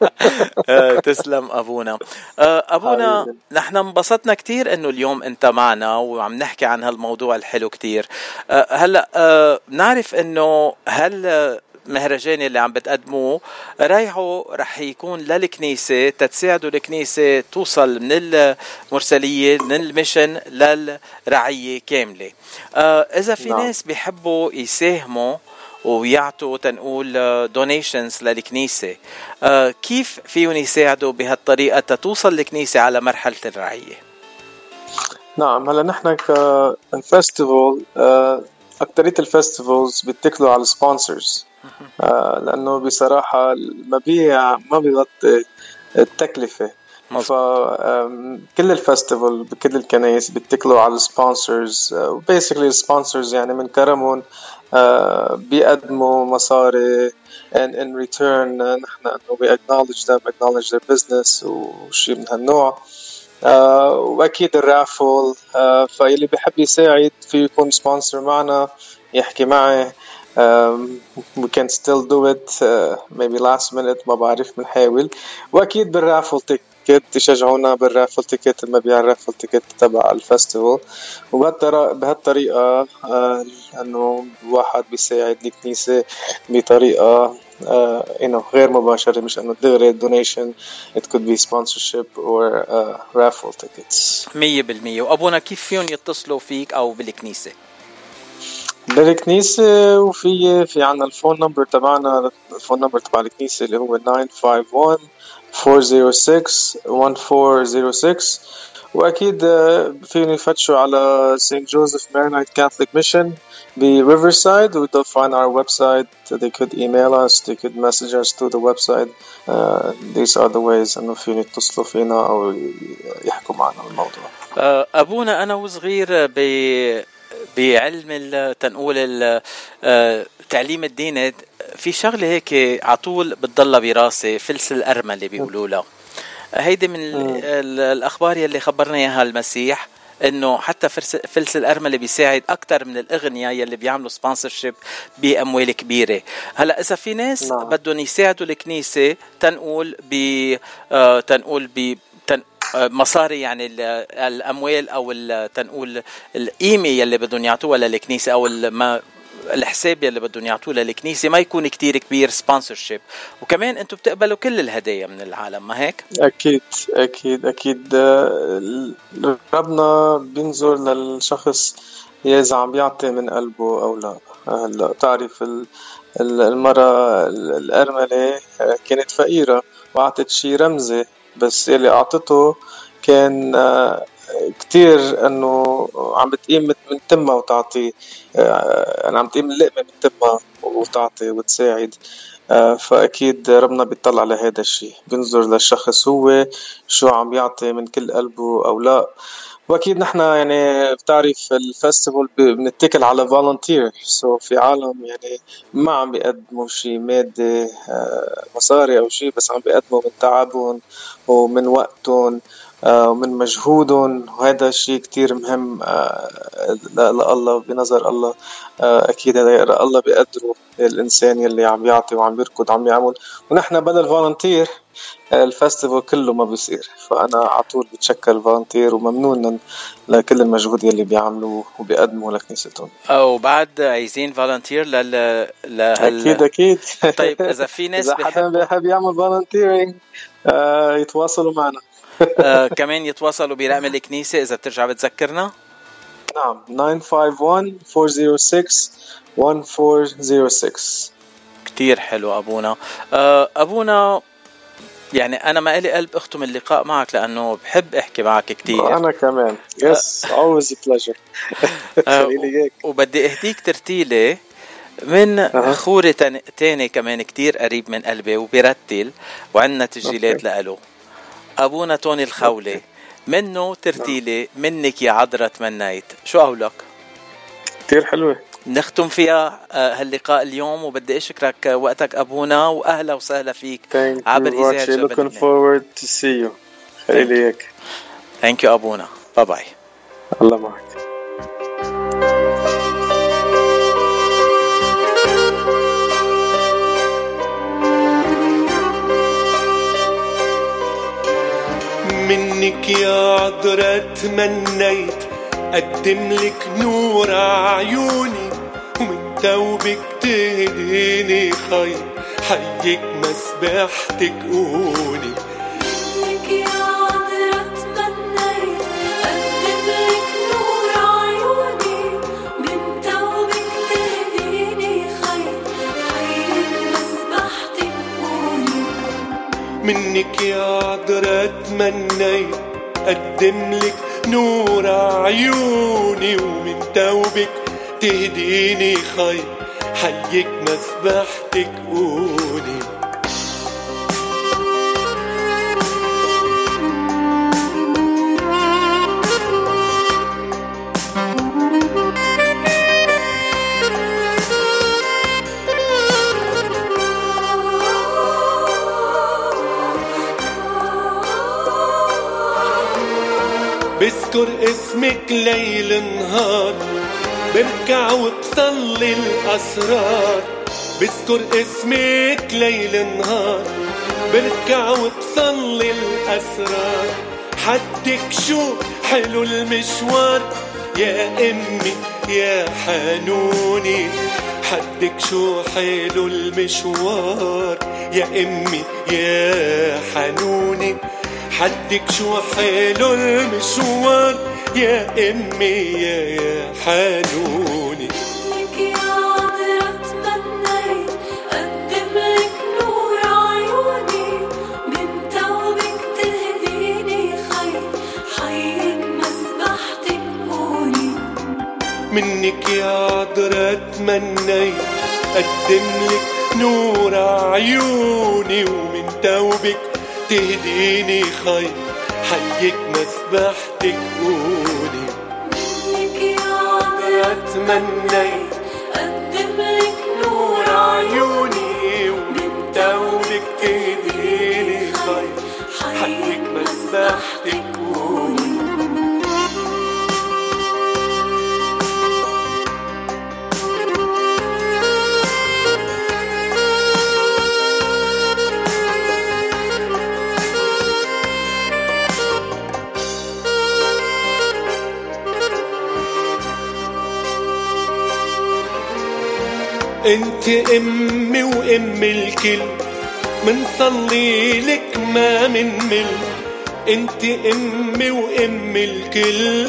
آه، تسلم أبونا. آه، حبيبي. نحن انبسطنا كتير إنه اليوم أنت معنا وعم نحكي عن هالموضوع الحلو كتير. آه، آه، نعرف إنه هل مهرجان اللي عم بتقدموه رايحوا رح يكون للكنيسة تتساعدوا الكنيسة توصل من المرسلية من المشن للرعية كاملة. آه، إذا في نعم. ناس بيحبوا يساهموا ويعطوا تنقول donations للكنيسة. آه، كيف فيهم يساعدوا بهالطريقة تتوصل الكنيسة على مرحلة الرعية؟ نعم هلا نحن ك festival أكترية ال festivals بيتكلوا على ال sponsors لأنه بصراحة المبيع ما بيغطي التكلفة. فكل ال festival بكل الكنايس بيتكلوا على ال sponsors و basically ال sponsors يعني من كرمهم آه، بيقدموا مصاري. And in return آه، نحن إنه we acknowledge them acknowledge their business وشي من هالنوع. آه، وأكيد ال raffle آه، فاللي بيحب يساعد في يكون sponsor معنا يحكي معي. Um, we can still do it uh, maybe last minute ما بعرف بنحاول. وأكيد بال raffle ticket تشجعونا بال raffle ticket المبيع ال raffle ticket تبع ال festival وبهالطريقة بهالطريقة آه إنه الواحد بيساعد الكنيسة بطريقة uh, you know, غير مباشرة مش إنه دغري donation. It could be sponsorship or uh, raffle tickets. مية بالمية. وأبونا كيف فيهم يتصلوا فيك أو بالكنيسة؟ بالكنيسة وفي في عنا ال phone number تبعنا ال phone number تبع الكنيسة اللي هو 951 406 1406 وأكيد آه، فيهم يفتشوا على Saint Joseph Maronite Catholic Mission ب Riverside و they'll find our website. They could email us. They could message us through the website. Uh, these are the ways إنه فيهم يتصلوا فينا أو يحكوا معنا الموضوع. آه، أبونا أنا وصغير ب بعلم تنقول ال- آه، تعليم الدين. في شغلة هيك على طول بتضلها براسي فلس الأرملة بيقولوا لها. هيدي من ال- الأخبار يلي خبرنا إياها المسيح إنه حتى فلس الأرملة بيساعد أكثر من الأغنياء يلي بيعملوا sponsorship بأموال كبيرة. هلأ إذا في ناس نعم. بدهم يساعدوا الكنيسة تنقول ب آه، تنقول ب آه، مصاري يعني ال- الأموال أو تنقول القيمة يلي بدهم يعطوها للكنيسة أو ما الحساب يلي بدهم يعطوه للكنيسة ما يكون كتير كبير sponsorship وكمان أنتم بتقبلوا كل الهدايا من العالم ما هيك؟ أكيد أكيد أكيد. آه، ربنا بينظر للشخص يا إذا عم بيعطي من قلبه أو لا. هلا تعرف ال- ال- المرأة ال- الأرملة آه، كانت فقيرة وأعطت شي رمزي. بس اللي أعطته كان آه، كتير إنه عم بتقيم من- تمها وتعطي آه، أنا عم تقيم اللقمة من تمها وتعطي وتساعد. آه، فأكيد ربنا بيطلع على هذا الشيء بينظر للشخص هو شو عم يعطي من كل قلبه أو لا. وأكيد نحن يعني بتعرف ب- بنتكل على volunteer so في عالم يعني ما عم بيقدموا شيء مادي آه، مصاري أو شيء بس عم بيقدموا من تعبهم ومن وقتهم. ومن مجهودهم وهذا الشيء كتير مهم. آه، لله بنظر الله. آه، أكيد هذا الله بيقدره الإنسان يلي عم يعطي وعم يركض عم يعمل. ونحن بلا volunteer ال festival كله ما بيصير. فأنا على طول بتشكر ال volunteer وممنون لكل المجهود يلي بيعملوا وبيقدموا لكنيستهم. أو بعد عايزين volunteer لل لهال أكيد أكيد. طيب إذا في ناس بيحبوا بيحب يعمل volunteering يتواصلوا معنا. آه كمان يتواصلوا برقم الكنيسة إذا بترجع بتذكرنا. نعم 951 406 1406 كتير حلو أبونا. آه أبونا يعني أنا ما لي قلب اختم اللقاء معك لأنه بحب أحكي معك كتير. أنا كمان. yes always a pleasure. آه، وبدي أهديك ترتيلة من خوري تاني, كمان كتير قريب من قلبي وبيرتل وعندنا تسجيلات لإله. أبونا توني الخولي منه ترتيله منك يا عذرة تمنيت شو قولك كتير حلوة. نختم فيها آه، هاللقاء اليوم وبدي أشكرك آه، وقتك أبونا وأهلا وسهلا فيك Thank عبر إذاعة جبل looking forward to see you. خليلي إياك thank you أبونا. bye bye الله معك. منك يا عذرة تمنيت أقدم لك نور عيوني ومن توبك تهديني خير. حيك مسبحتك قولي. منك يا عذرة تمنيت أقدم لك نور عيوني ومن توبك تهديني خير. حيك مسبحتك قولي بذكر اسمك ليل نهار. بركع وبصلي الأسرار. بذكر اسمك ليل نهار. بركع وبصلي الأسرار. حدك شو حلو المشوار. يا أمي يا حنوني. حدك شو حلو المشوار. يا أمي يا حنوني. حدك شو حلو المشوار. يا أمي يا حنوني. لك يا عذرة تمنيت اقدم لك نور عيوني من توبك تهديني خير حيك مسبحتك كوني منك يا عذرة تمنيت أقدم لك نور عيوني ومن توبك تهديني خير. حيك مسبحتك قول عذرا تمنيت انت امي وام الكل. منصلي لك ما منمل انت امي وام الكل.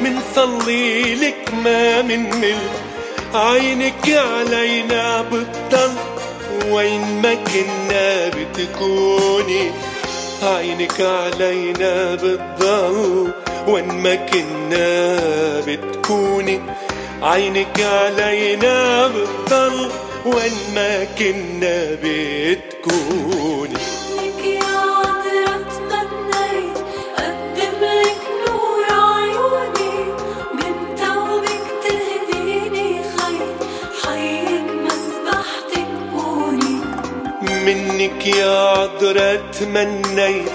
منصلي لك ما منمل عينك علينا بتضل وين ما كنا بتكوني. عينك علينا بتضل وين ما كنا بتكوني. عينك علينا بتضل وين ما كنا بتكوني. منك يا عذرا تمنيت قدم لك نور عيوني. من توبك تهديني خير حيك مسبحتك كوني منك يا عذرا تمنيت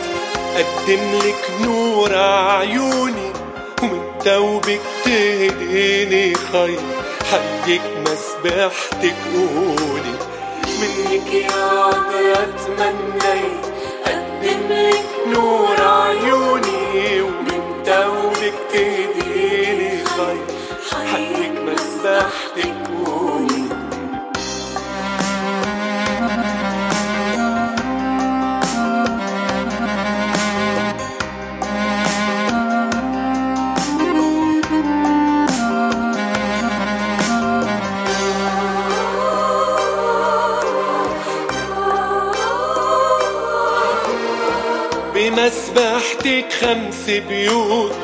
قدم لك نور عيوني. ومن توبك تهديني خير. حيك مسبحتك قولي. منك يا عذرا تمنيت قدم لك نور عيوني. ومن توبك تهديني بمسبحتك خمس بيوت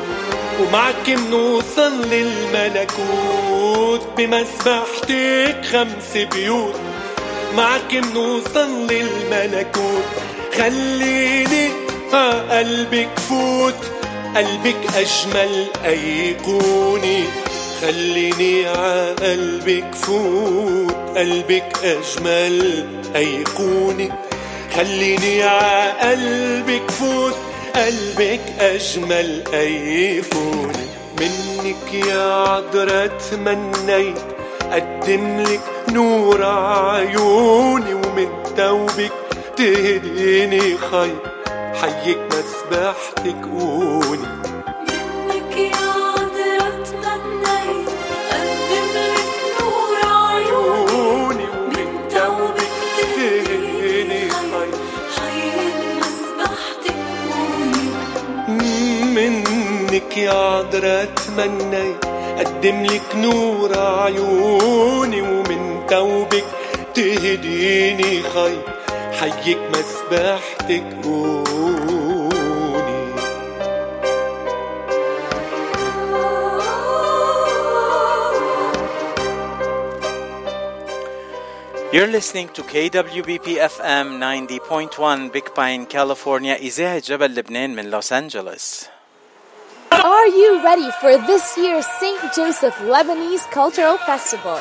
ومعك منوصل للملكوت. بمسبحتك خمس بيوت معك منوصل للملكوت. خليني ع قلبك فوت قلبك أجمل أيقوني. خليني ع قلبك فوت قلبك أجمل أيقوني. خليني ع قلبك فوت قلبك أجمل أيقوني منك يا عذرا تمنيت قدم لك نور عيوني ومن توبك تهديني خير. حيك مسبحتك قولي. يا عذرا تمنيت قدم لك نور عيوني ومن توبك تهديني خير حيك مسبحتك قولي You're listening to KWBP FM 90.1 Big Pine, California, إذاعة جبل لبنان من لوس أنجلوس. Are you ready for this year's St. Joseph Lebanese Cultural Festival?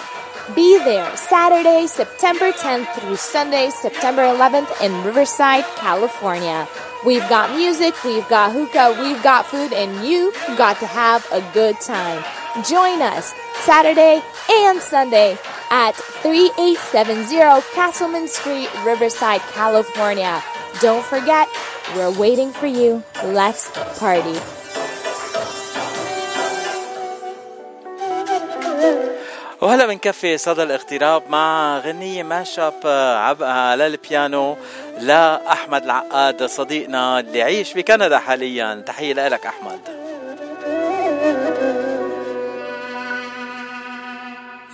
Be there Saturday, September 10th through Sunday, September 11th in Riverside, California. We've got music, we've got hookah, we've got food, and you've got to have a good time. Join us Saturday and Sunday at 3870 Castleman Street, Riverside, California. Don't forget, we're waiting for you. Let's party. وهلا بنكفي صدى الاغتراب مع غنية ماش اب عب على البيانو لأحمد العقاد صديقنا اللي عايش بكندا حاليا. تحية لك أحمد.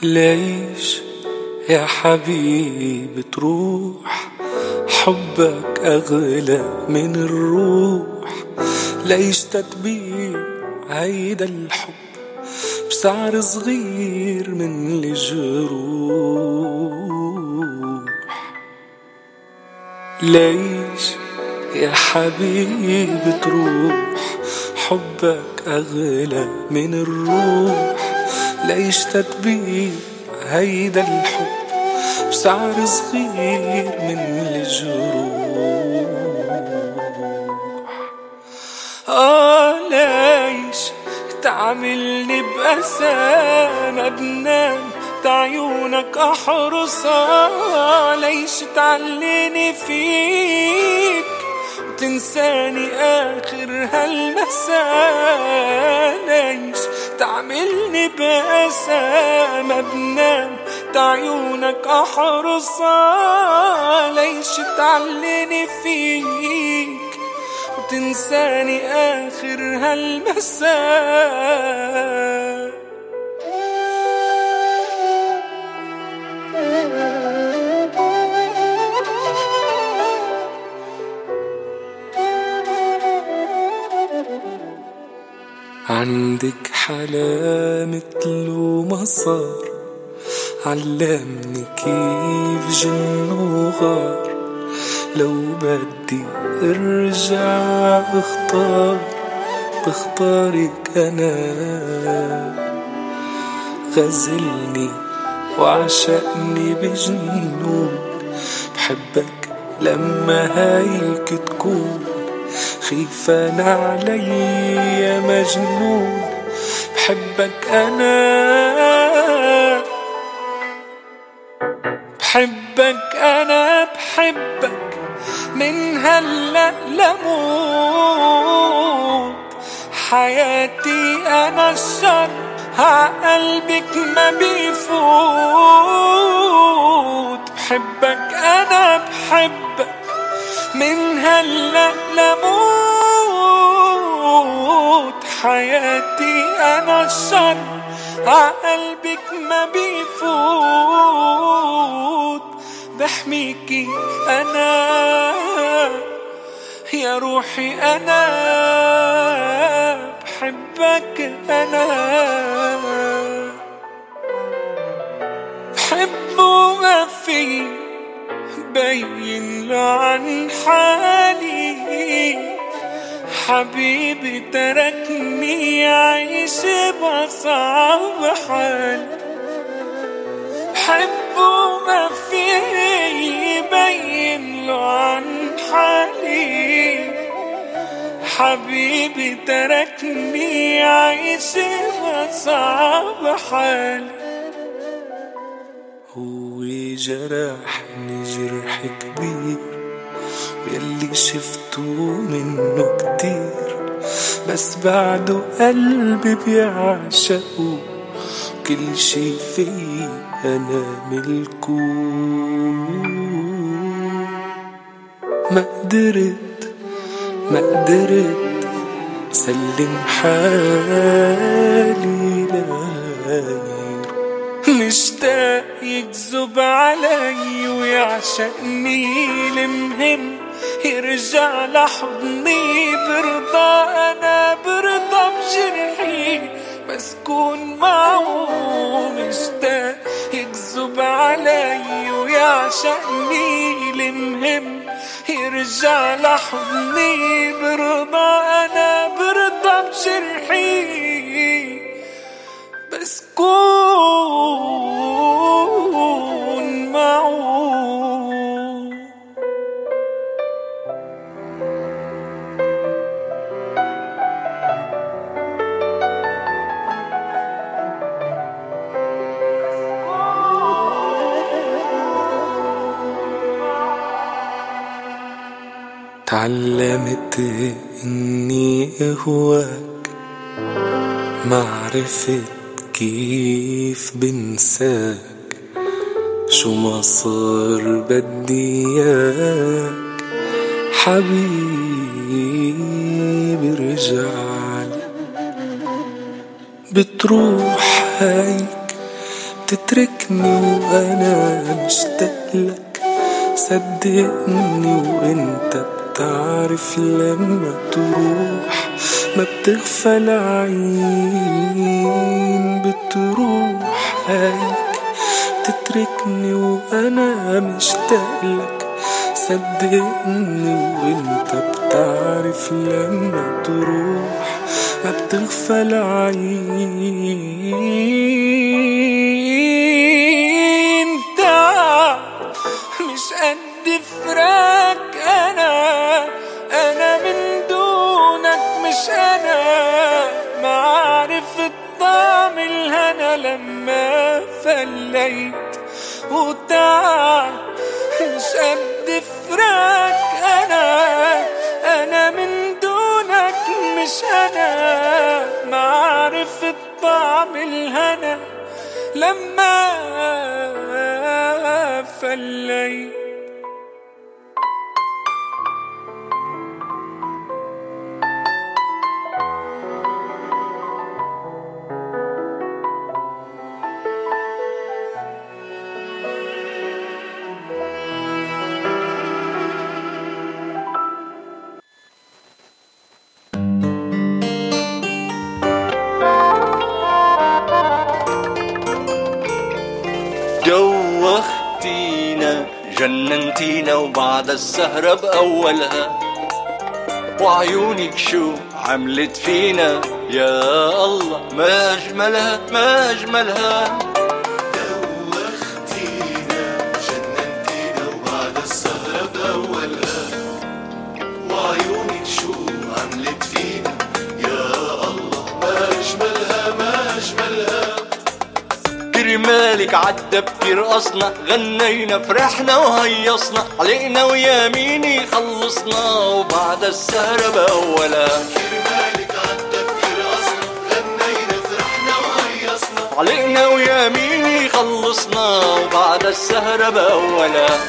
ليش يا حبيبي تروح؟ حبك أغلى من الروح. ليش تتبيع هيدا الحب؟ بسعر صغير من الجروح ليش يا حبيبي تروح؟ حبك أغلى من الروح. ليش تتبيع هيدا الحب بسعر صغير من الجروح آه ليش تعملني بأسى ما بنام عيونك أحرص ليش تعليني فيك؟ وتنساني آخر هالمساء ليش تعملني بأسى ما بنام عيونك أحرص آه ليش تعليني فيك؟ وتنساني آخر هالمساء. عندك حلا مثله مصار علمني كيف جن وغار. لو بدي ارجع اختار بختارك أنا. غزلني وعشقني بجنون. بحبك لما هيك تكون. خيفان علي يا مجنون. بحبك أنا. بحبك أنا بحبك. من هلا لموت حياتي أنا الشر عقلبك ما بيفوت. بحبك أنا بحبك من هلا لموت حياتي أنا الشر عقلبك ما بيفوت. بحميكي أنا يا روحي أنا بحبك أنا. بحبه ما في بين له عن حالي. حبيبي تركني عايش بصعب حال حبه ما في يبين له عن حالي. حبيبي تركني عايش بصعب حال هو جرحني جرح كبير ويلي شفته منه كتير. بس بعده قلبي بيعشقه كل شي في أنا ملكه ما قدرت ما قدرت سلم حالي لغيره مشتاق يكذب علي ويعشقني المهم يرجع لحضني برضى أنا برضى بجرحي. بس كون معه مشتاق يكذب علي ويعشقني المهم. يرجع لحضني برضى أنا برضى بجرحي. بس كون معه تعلمت إني أهواك. ما عرفت كيف بنساك. شو ما صار بدي إياك. حبيبي رجعلي بتروح هيك تتركني وأنا مشتاق لك. صدقني وإنت بتعرف لما تروح ما بتغفى العين بتروح هيك تتركني وأنا مشتاق لك صدقني وأنت بتعرف لما تروح ما بتغفى العين فليت وتعال مش قد أنا أنا من دونك مش أنا. ما عرفت طعم الهنا لما فليت جننتينا وبعد السهرة بأولها. وعيونك شو عملت فينا. يا الله ما أجملها ما أجملها. كرمالك عدى بترقصنا غنينا فرحنا وهيصنا علينا ويا ميني خلصنا وبعد السهرة بأولها علينا ويا ميني خلصنا وبعد السهرة بأولها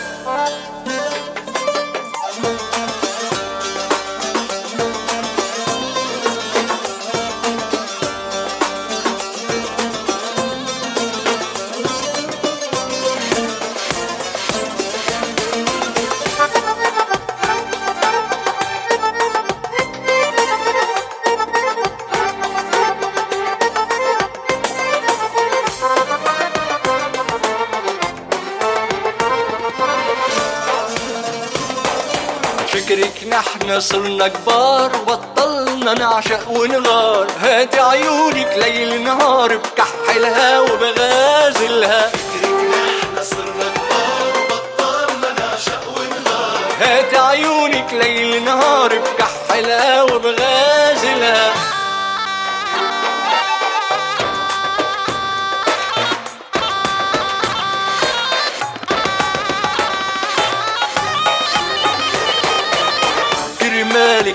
صرنا كبار وبطلنا نعشق ونغار. هات عيونك ليل نهار بكحلها وبغازلها نحن صرنا كبار وبطلنا نعشق ونهار هات عيونك ليل نهار بكحلها وبغازلها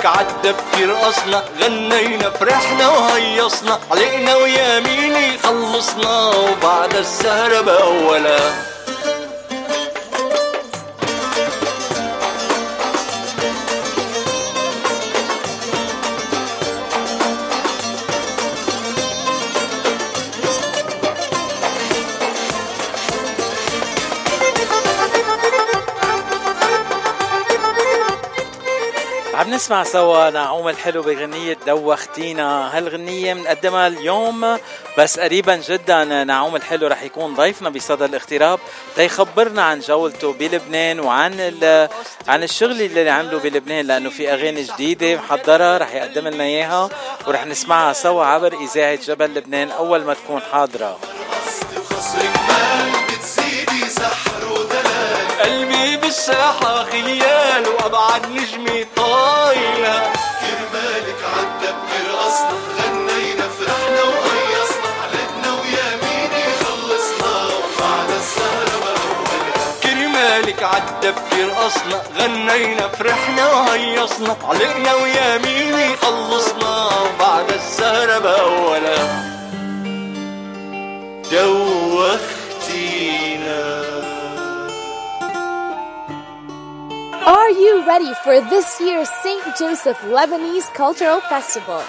كرمالك عدى بترقصنا غنينا فرحنا وهيصنا. علينا ويا ميني خلصنا. وبعد السهرة بأولها نسمع سوا نعوم الحلو بغنية دوختينا. هالغنية بنقدمها اليوم بس قريبا جدا نعوم الحلو رح يكون ضيفنا بصدى الاغتراب. ليخبرنا عن جولته بلبنان وعن عن الشغل اللي عمله بلبنان لأنه في أغاني جديدة محضرة رح يقدم لنا إياها ورح نسمعها سوا عبر إذاعة جبل لبنان أول ما تكون حاضرة. قلبي بالساحة خيال وأبعد نجمي طايلة. كرمالك عدى بترقصنا غنينا فرحنا وهيصنا علتنا ويا ميني خلصنا وبعد السهرة بأولها كرمالك عدى بترقصنا غنينا فرحنا وهيصنا علقنا ويا ميني خلصنا وبعد السهرة بأولها دوختينا Are you ready for this year's St. Joseph Lebanese Cultural Festival?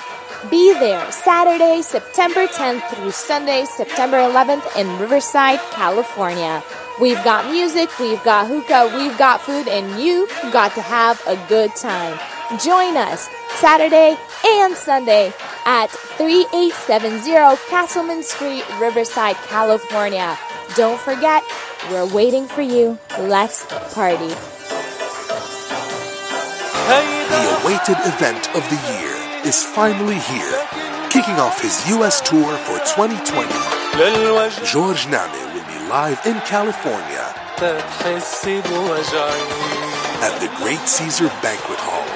Be there Saturday, September 10th through Sunday, September 11th in Riverside, California. We've got music, we've got hookah, we've got food, and you've got to have a good time. Join us Saturday and Sunday at 3870 Castleman Street, Riverside, California. Don't forget, we're waiting for you. Let's party. The awaited event of the year is finally here, kicking off his U.S. tour for 2020. George Name will be live in California at the Great Caesar Banquet Hall,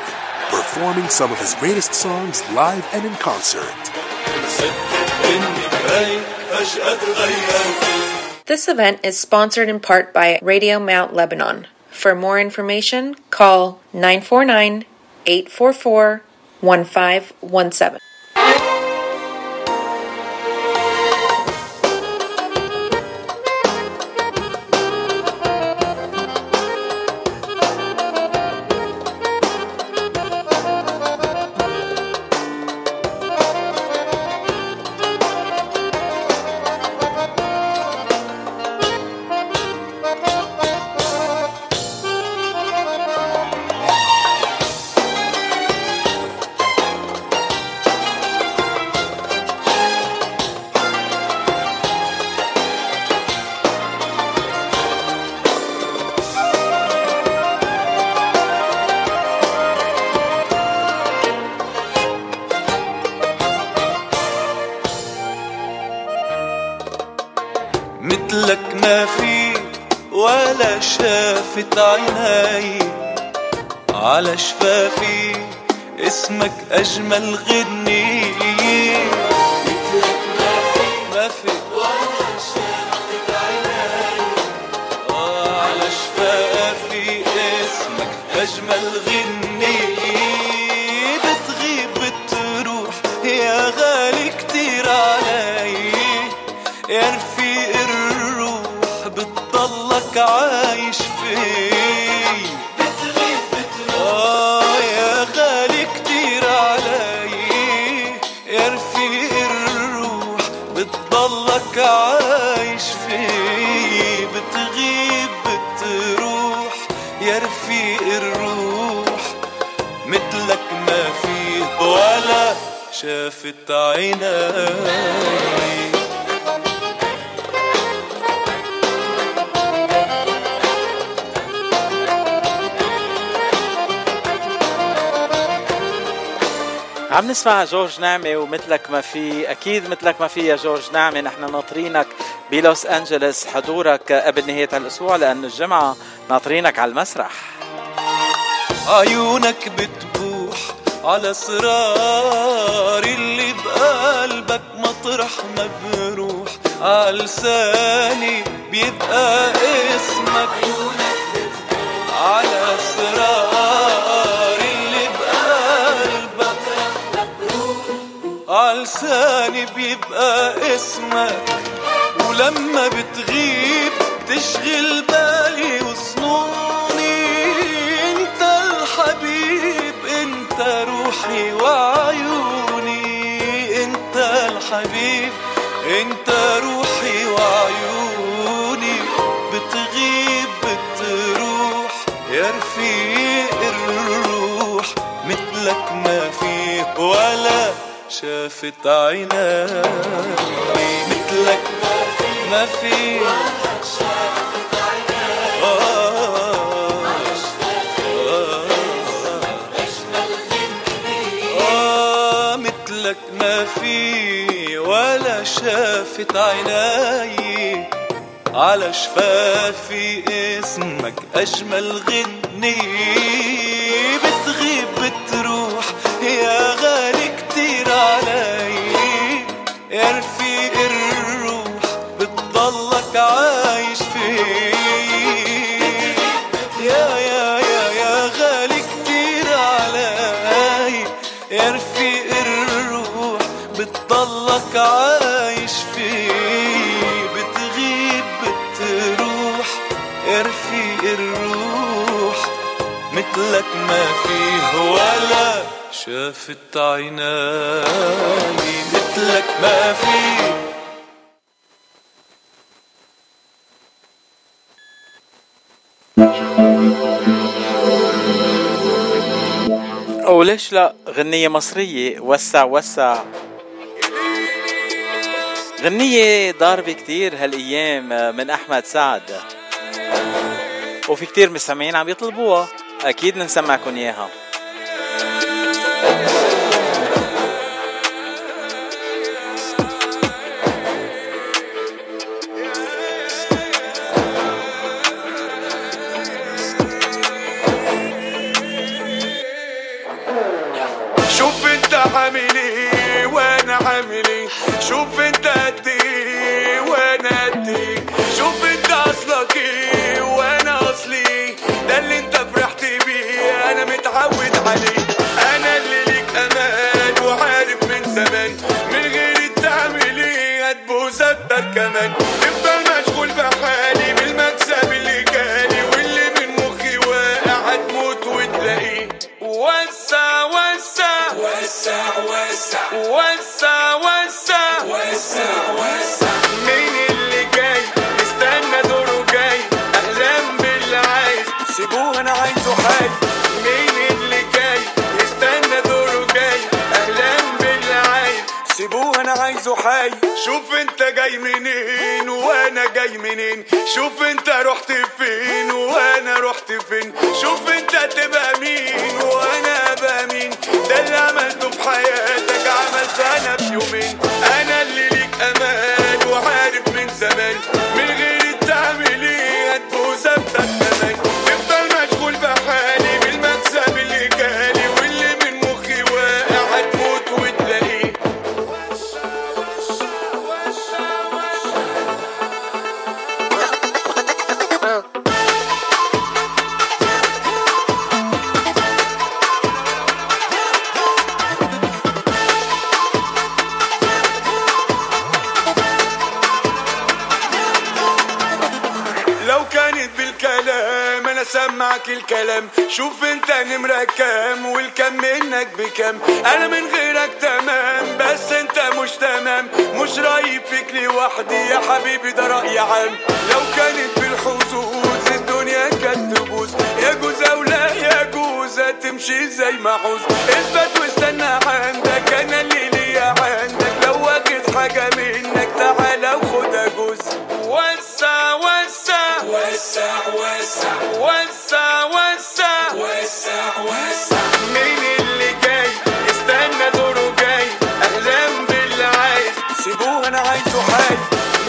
performing some of his greatest songs live and in concert. This event is sponsored in part by Radio Mount Lebanon. For more information, call 949 844 1517. شافت عيناي على شفافي اسمك أجمل غني عم نسمع جورج نعمة ومثلك ما في أكيد مثلك ما في يا جورج نعمة. نحن ناطرينك بلوس أنجلوس حضورك قبل نهاية الأسبوع لأنه الجمعة ناطرينك على المسرح. عيونك بتبوح على اسرار مطرح ما بروح على لساني بيبقى اسمك على اسرار اللي بقلبك. على لساني بيبقى اسمك ولما بتغيب تشغل شافت عيناي مثلك ما في. آه مثلك ما في ولا شافت عيناي على شفافي اسمك أجمل غني. بتغيب بتروح يا غالي. علي يا رفيق الروح بتضلك عايش في يا يا يا يا غالي كتير علي يا رفيق الروح بتضلك عايش في بتغيب بتروح. يا رفيق الروح مثلك ما فيه ولا شافت عيناي مثلك ما فيه وليش لا غنية مصرية؟ وسع وسع. غنية ضاربة كتير هالأيام من أحمد سعد. وفي كتير مستمعين عم يطلبوها. أكيد نسمعكم إياها. عليه أنا اللي ليك أمان وعارف من زمان. من غير تعمل إيه هتبوس أكتر كمان تفضل مشغول بحالي بالمكسب اللي جالي. واللي من مخي واقع هتموت وتلاقيه. وسع وسع. وسع وسع. وسع وسع. وسع وسع. سيبوه أنا عايزه حي حي. شوف انت جاي منين وأنا جاي منين. شوف انت رحت فين وأنا رحت فين. شوف انت تبقى مين وأنا أبقى مين. ده اللي عملته في حياتك عملته أنا في يومين أنا الكلام شوف انت نمرة كام والكم منك بكام أنا من غيرك تمام بس انت مش تمام. مش رايب فيك لوحدي يا حبيبي ده رأي عام. لو كانت بالحظوظ الدنيا كانت تبوظ. يجوز أو لا يجوز هتمشي زي ما عوز اثبت واستنى عندك أنا اللي ليا عندك. لو واخد حاجة منك تعالى وخدها جوز. وسع وسع وسع وسع وسع وسع وسع مين اللي جاي؟ دوره جاي. أهلا سيبوه أنا عايزه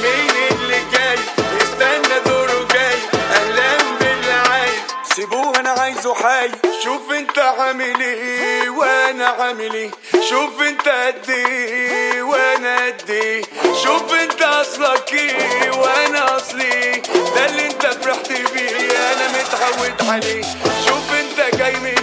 مين اللي جاي؟ دوره جاي. أهلا سيبوه أنا عايزه شوف أنت عامل إيه وأنا عامل إيه. شوف أنت قد إيه وأنا قد إيه. شوف أنت أصلك إيه وأنا أصلي إيه. ده اللي أنت تعود عليه شوف انت جاي من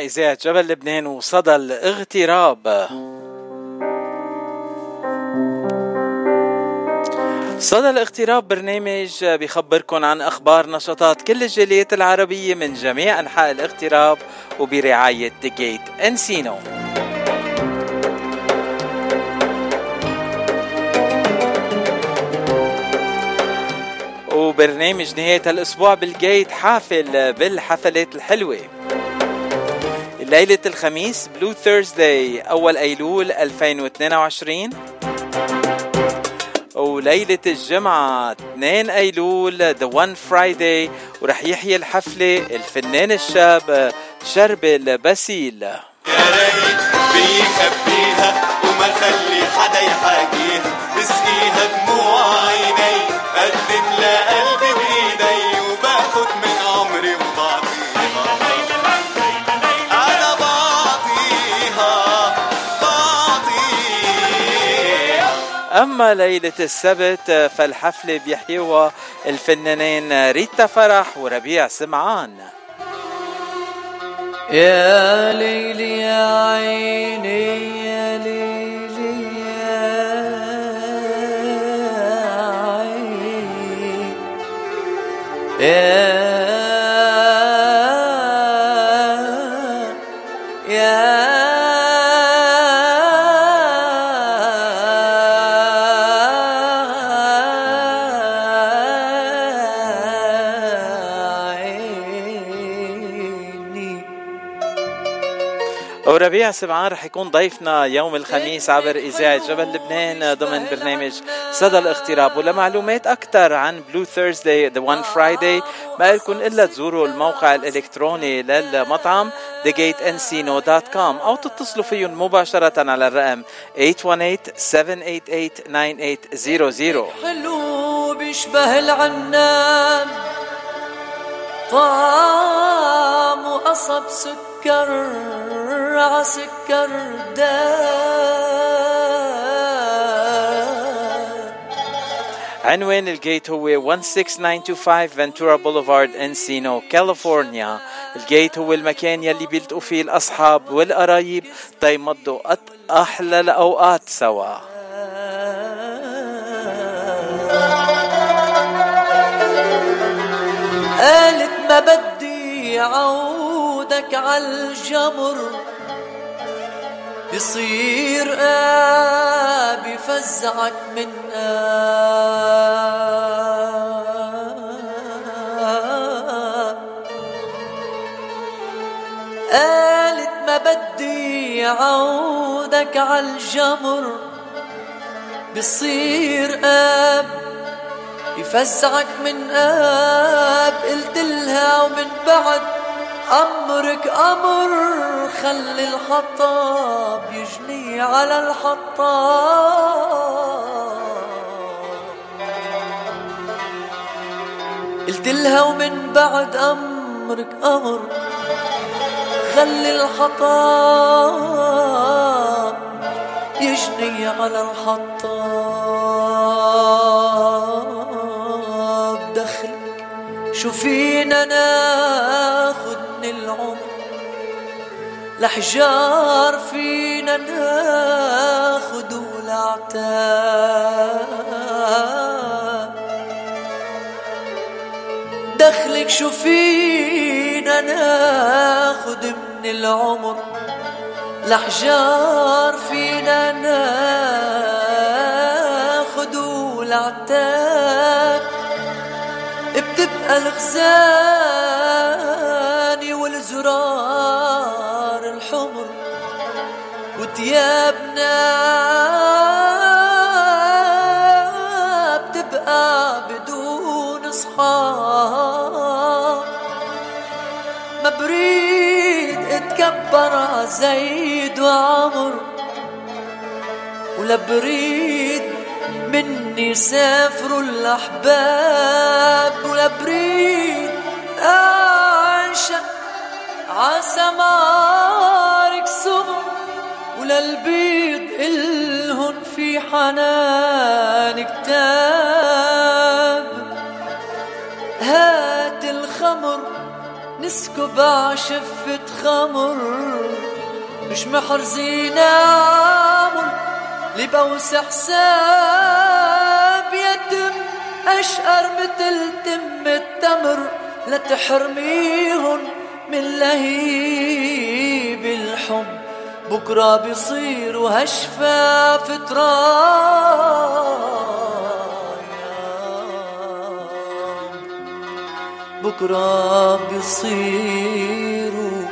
إذاعة جبل لبنان وصدى الاغتراب. صدى الاغتراب برنامج بيخبركن عن أخبار نشاطات كل الجاليات العربية من جميع أنحاء الاغتراب وبرعاية Gate Encino وبرنامج نهاية الأسبوع بال Gate حافل بالحفلات الحلوة. ليلة الخميس Blue Thursday أول أيلول 2022 وليلة الجمعة 2 أيلول The One Friday ورح يحيي الحفلة الفنان الشاب شربل باسيل بيخبيها وما خلي حدا يحاكيها بسقيها دموع عيني قدم لقلبي أما ليلة السبت فالحفلة بيحيوها الفنانين ريتا فرح وربيع سمعان. يا ليلي يا عيني يا ليلي يا عيني. يا وربيع سمعان رح يكون ضيفنا يوم الخميس عبر إذاعة جبل لبنان ضمن برنامج صدى الاغتراب ولمعلومات أكثر عن Blue Thursday The One Friday ما لكم إلا تزوروا الموقع الإلكتروني للمطعم thegateencino.com أو تتصلوا فيهم مباشرة على الرقم 818-788-9800 حلو بيشبه العناب طعم وقصب سكر. عسكر داب عنوان الجيت هو 16925 فنتورا بوليفارد انسينو كاليفورنيا الجيت هو المكان يلي بيلتقوا فيه الأصحاب والقرايب تيمضوا أحلى الأوقات سوا. قالت ما بدي عودك عالجمر بصير آب يفزعك من آب قالت ما بدي عودك عالجمر بصير آب يفزعك من آب قلت لها ومن بعد أمرك أمر خلي الحطاب يجني على الحطاب. قلت لها ومن بعد أمرك أمر خلي الحطاب يجني على الحطاب. دخلك شو فينا ناخد من العمر لحجار فينا ناخد ولعتاب دخلك شو فينا ناخد من العمر. لحجار فينا ناخد والعتاب بتبقى الغزاني والزرار الحمر وتيابنا بتبقى بدون صحاب ما بريد اتكبر زيد وعمر ولا بريد مني سافروا الأحباب ولا بريد أعشق عسمارك سمر ولا البيض إلهن في حنان كتاب هات الخمر نسكب عشفة خمر. مش محرزين عمر لبوس حساب يتم. أشقر متل تم التمر لا تحرميهن. من لهيب الحب. بكرة بيصيروا هشفاف ترايا بكرة بيصيروا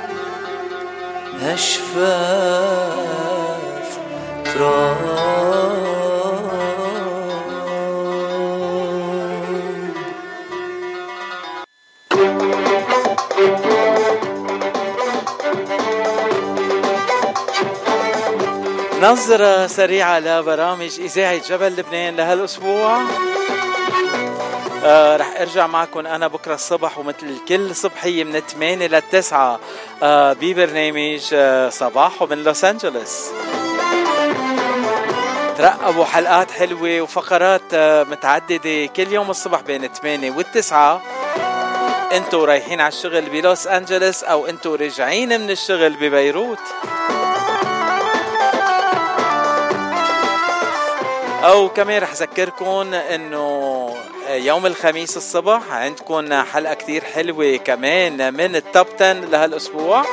هشفاف ترايا نظرة سريعة لبرامج إذاعة جبل لبنان لهالأسبوع. آه رح أرجع معكم أنا بكرة الصبح ومثل كل صبحية من 8 ل 9 آه ببرنامج آه صباح من لوس أنجلوس. ترقبوا حلقات حلوة وفقرات آه، متعددة كل يوم الصبح بين 8 والتسعة. أنتوا رايحين على الشغل بلوس أنجلوس أو أنتوا راجعين من الشغل ببيروت. أو كمان رح أذكركم إنه يوم الخميس الصبح عندكم حلقة كتير حلوة كمان من ال top 10 لهالأسبوع.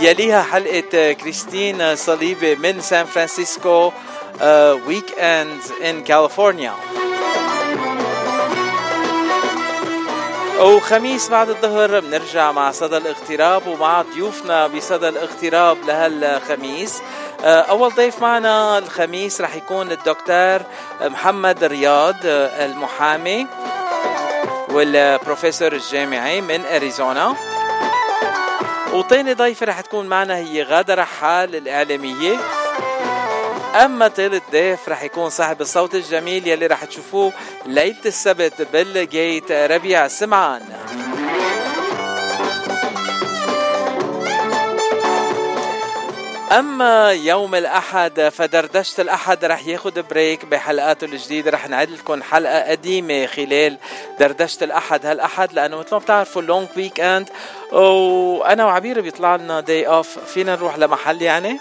يليها حلقة كريستين صليبي من سان فرانسيسكو weekend in كاليفورنيا وخميس بعد الظهر بنرجع مع صدى الاغتراب ومع ضيوفنا بصدى الاغتراب لهالخميس. آه، أول ضيف معنا الخميس رح يكون الدكتور محمد رياض آه، المحامي والبروفيسور الجامعي من أريزونا. وتاني ضيفة رح تكون معنا هي غادة رحال الإعلامية. أما ثالث ضيف رح يكون صاحب الصوت الجميل يلي رح تشوفوه ليلة السبت بالجيت ربيع سمعان. أما يوم الأحد فدردشه الأحد رح ياخد break بحلقاته الجديدة. رح نعد لكم حلقة قديمة خلال دردشه الأحد هالأحد لأنه مثل ما بتعرفوا ال long weekend وأنا وعبير بيطلع لنا day off فينا نروح لمحل يعني؟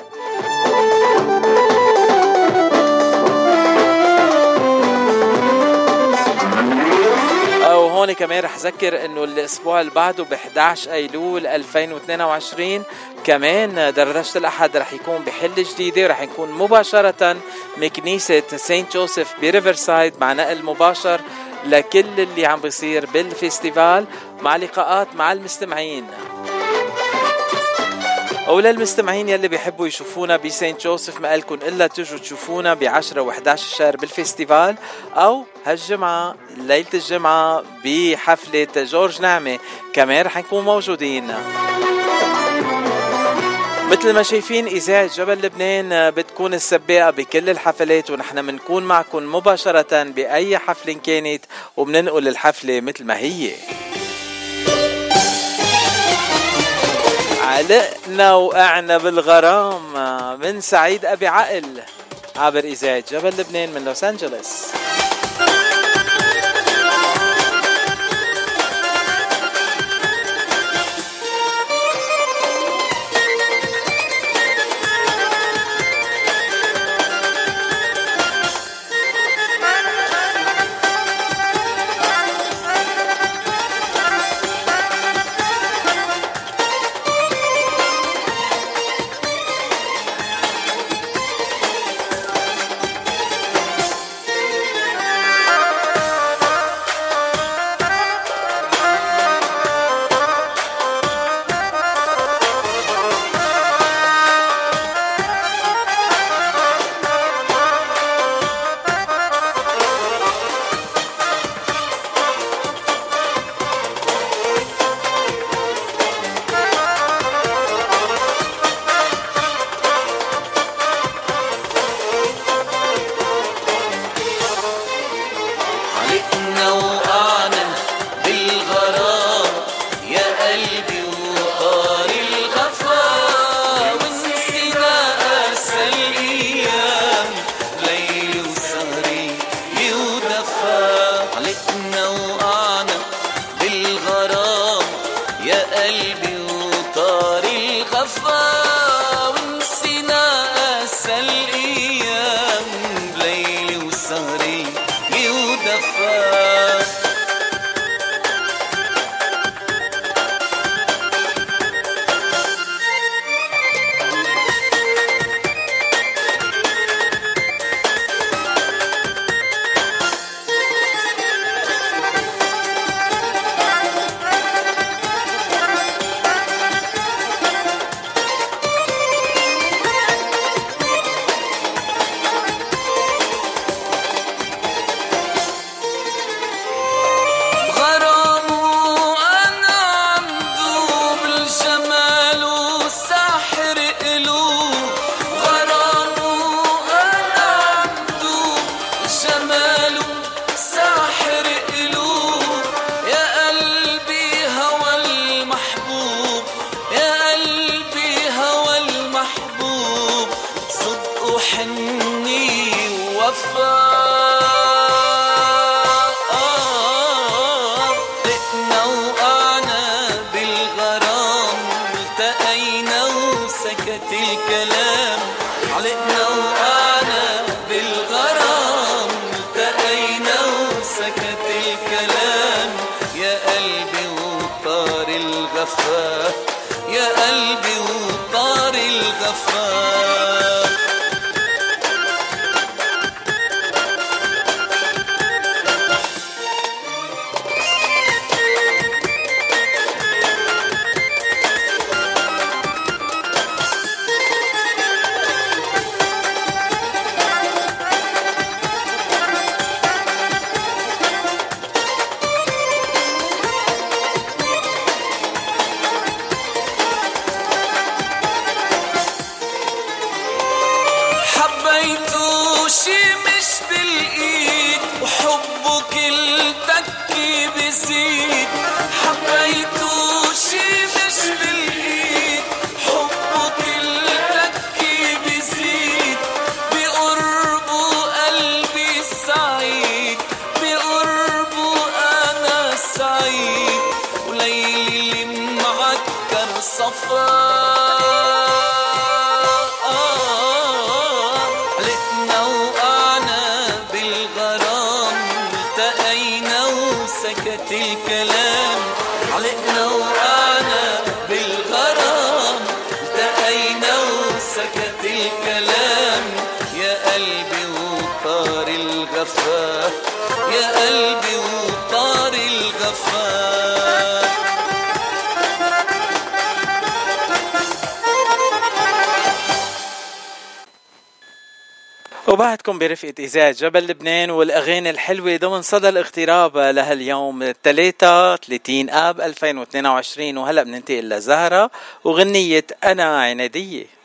وهون كمان رح ذكر إنه الأسبوع اللي بعده ب 11 ايلول 2022 كمان دردشه الأحد رح يكون بحلة جديدة رح يكون مباشرة من كنيسه سانت جوزيف بريفرسايد مع نقل مباشر لكل اللي عم بيصير بال festival. مع لقاءات مع المستمعين. وللمستمعين يلي بيحبوا يشوفونا بسانت جوزيف ما لكم إلا تجوا تشوفونا ب 10 و11 الشهر بال festival أو هالجمعة ليلة الجمعة بحفلة جورج نعمة. كمان رح نكون موجودين. مثل ما شايفين إذاعة جبل لبنان بتكون السباقة بكل الحفلات ونحن بنكون معكم مباشرة بأي حفلة كانت وبننقل الحفلة مثل ما هي. علقنا وقعنا بالغرام من سعيد أبي عقل عبر إذاعة جبل لبنان من لوس أنجلوس برفقة إذاعة جبل لبنان والأغاني الحلوة ضمن صدى الاغتراب لهاليوم 33 آب 2022 وهلأ بننتقل لزهرة وغنية أنا عنادية.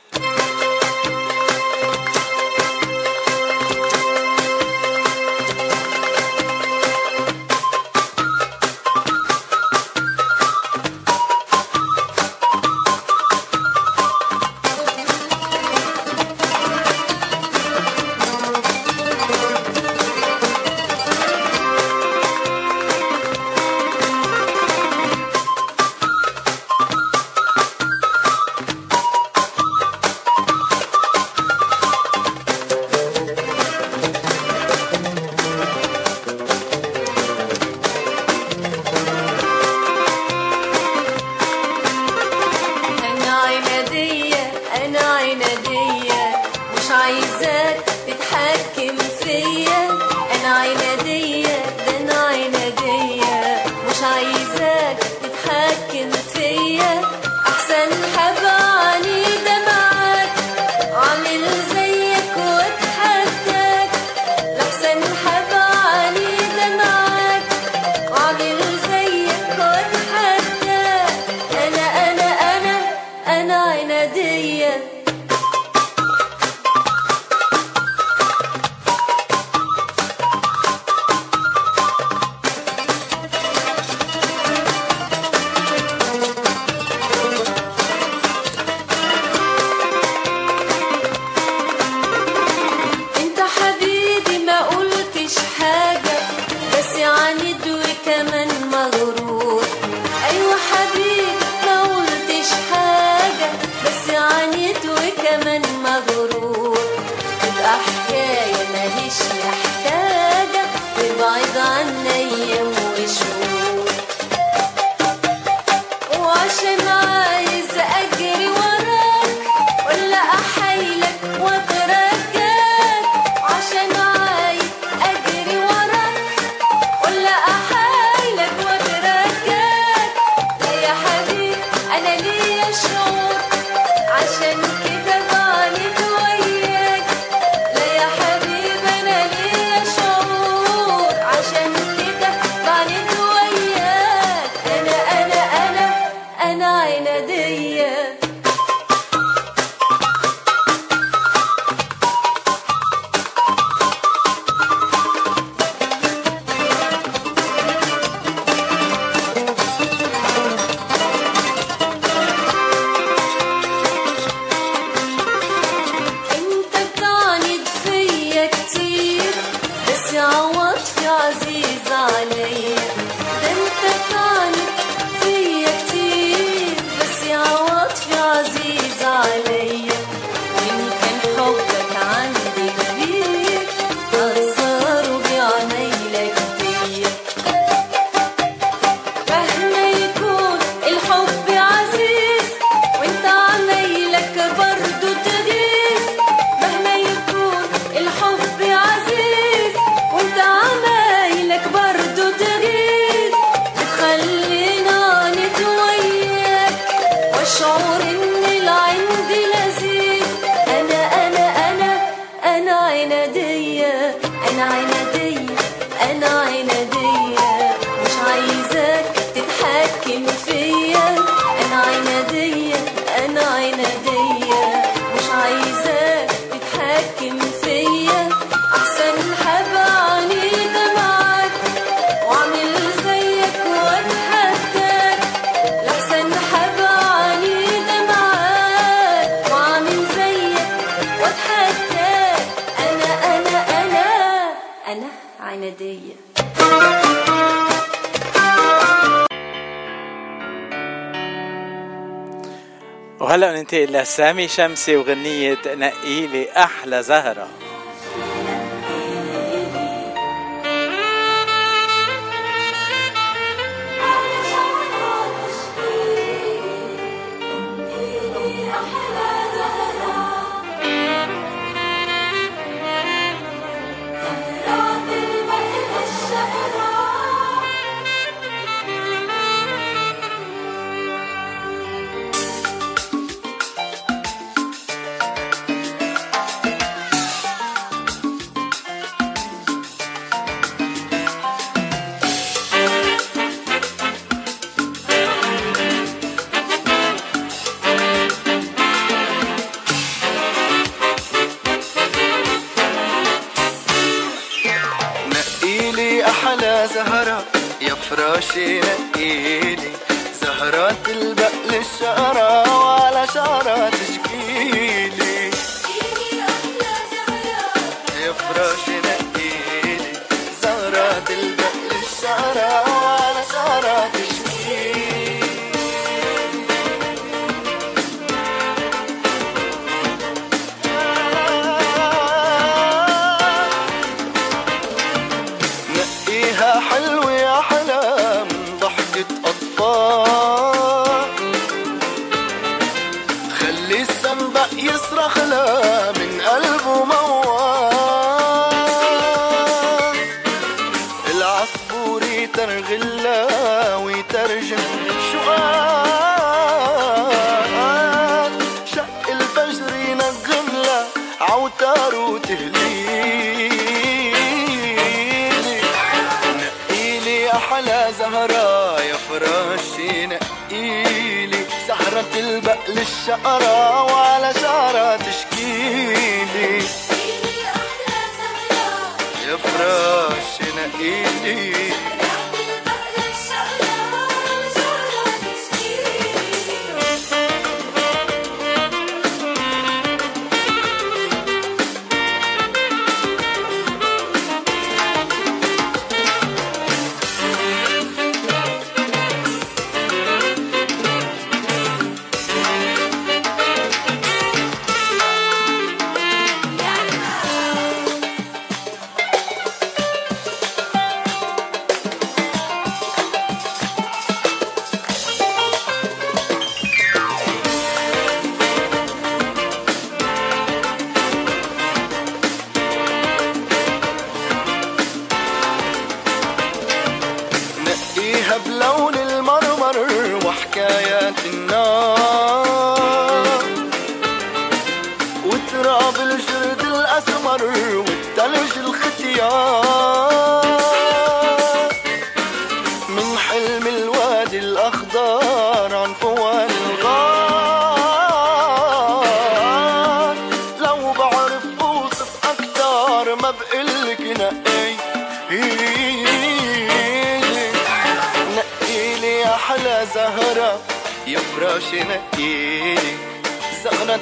انت لسامي شمسي وغنية نقيلي أحلى زهرة.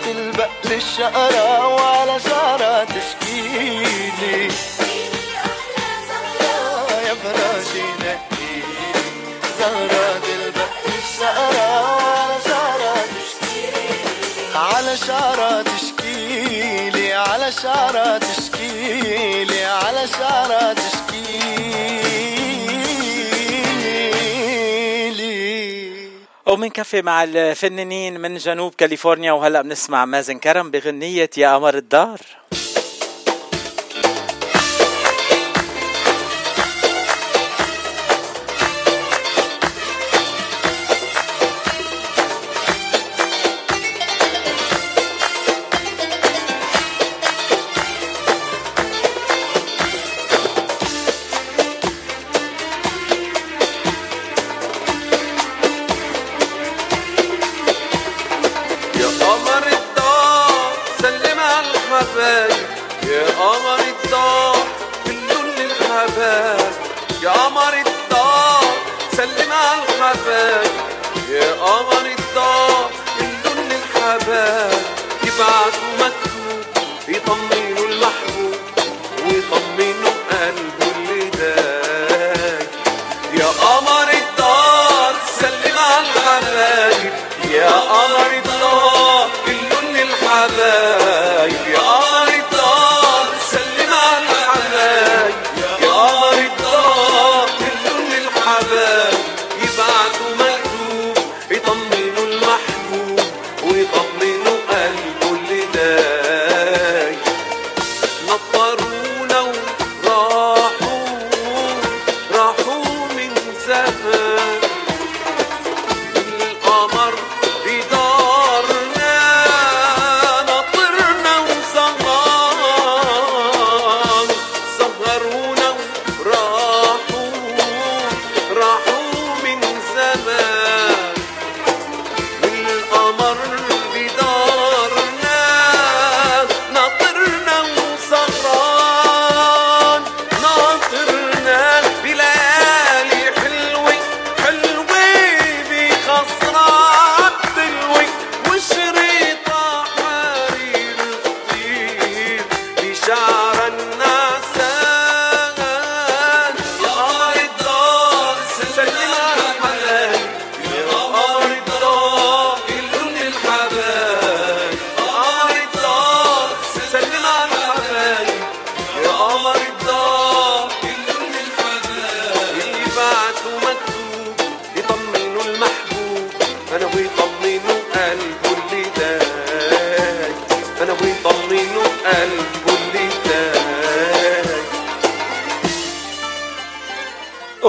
تلبق للشقرة وعلى شعرها تشكيلي آه، يا فراشي نقيلي وعلى على شعرها تشكيلي على شعرها تشكيلي على شعرها تشكيلي ومنكفي مع الفنانين من جنوب كاليفورنيا وهلا بنسمع مازن كرم بغنية يا قمر الدار.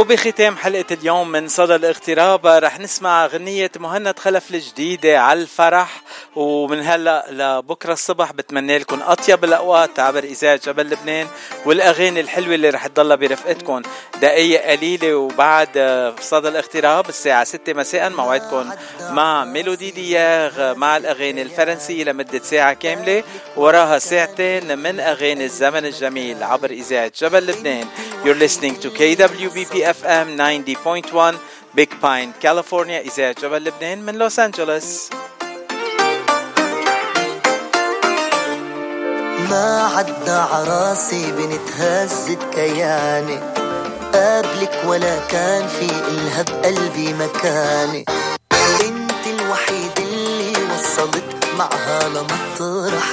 وبختام حلقة اليوم من صدى الاغتراب رح نسمع غنية مهند خلف الجديدة على الفرح. ومن هلا لبكرة الصبح بتمنى لكم أطيب الأوقات عبر إذاعة جبل لبنان والأغاني الحلوة اللي رح تضلها برفقتكم. دقيقة قليلة وبعد صدى الاغتراب الساعة 6 مساء موعدكم مع ميلودي دياغ مع الأغاني الفرنسية لمدة ساعة كاملة وراها ساعتين من أغاني الزمن الجميل عبر إذاعة جبل لبنان. You're listening to KWBP FM 90.1 Big Pine, California إذاعة جبل لبنان من لوس أنجلوس. ما عدى عراسي بنت هزت كياني. قابلك ولا كان في إلها بقلبي مكاني. انت الوحيد اللي وصلت معها لمطرح.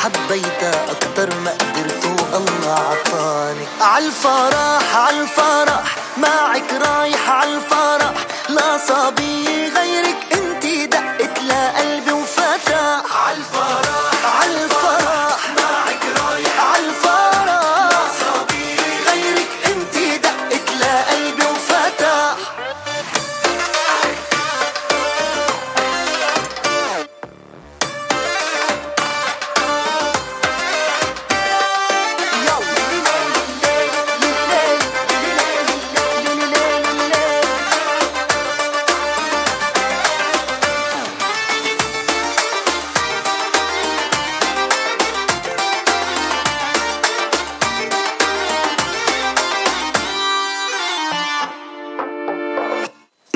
حبيتها أكتر ما قدرت الله عطاني. عالفرح عالفرح معك رايح عالفرح لا صبي غيرك انتي دقت لقلبي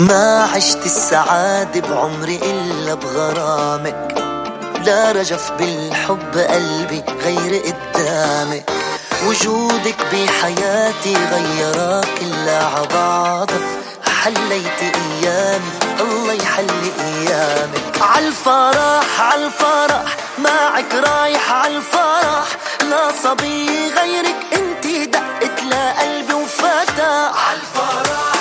ما عشت السعادة بعمري إلا بغرامك. لا رجف بالحب قلبي غير قدامك. وجودك بحياتي غيرها كلها عبعضها حليت أيامي الله يحلي أيامك. عالفرح عالفرح معك رايح عالفرح لا صبي غيرك انتي دقت لقلبي وفتح. عالفرح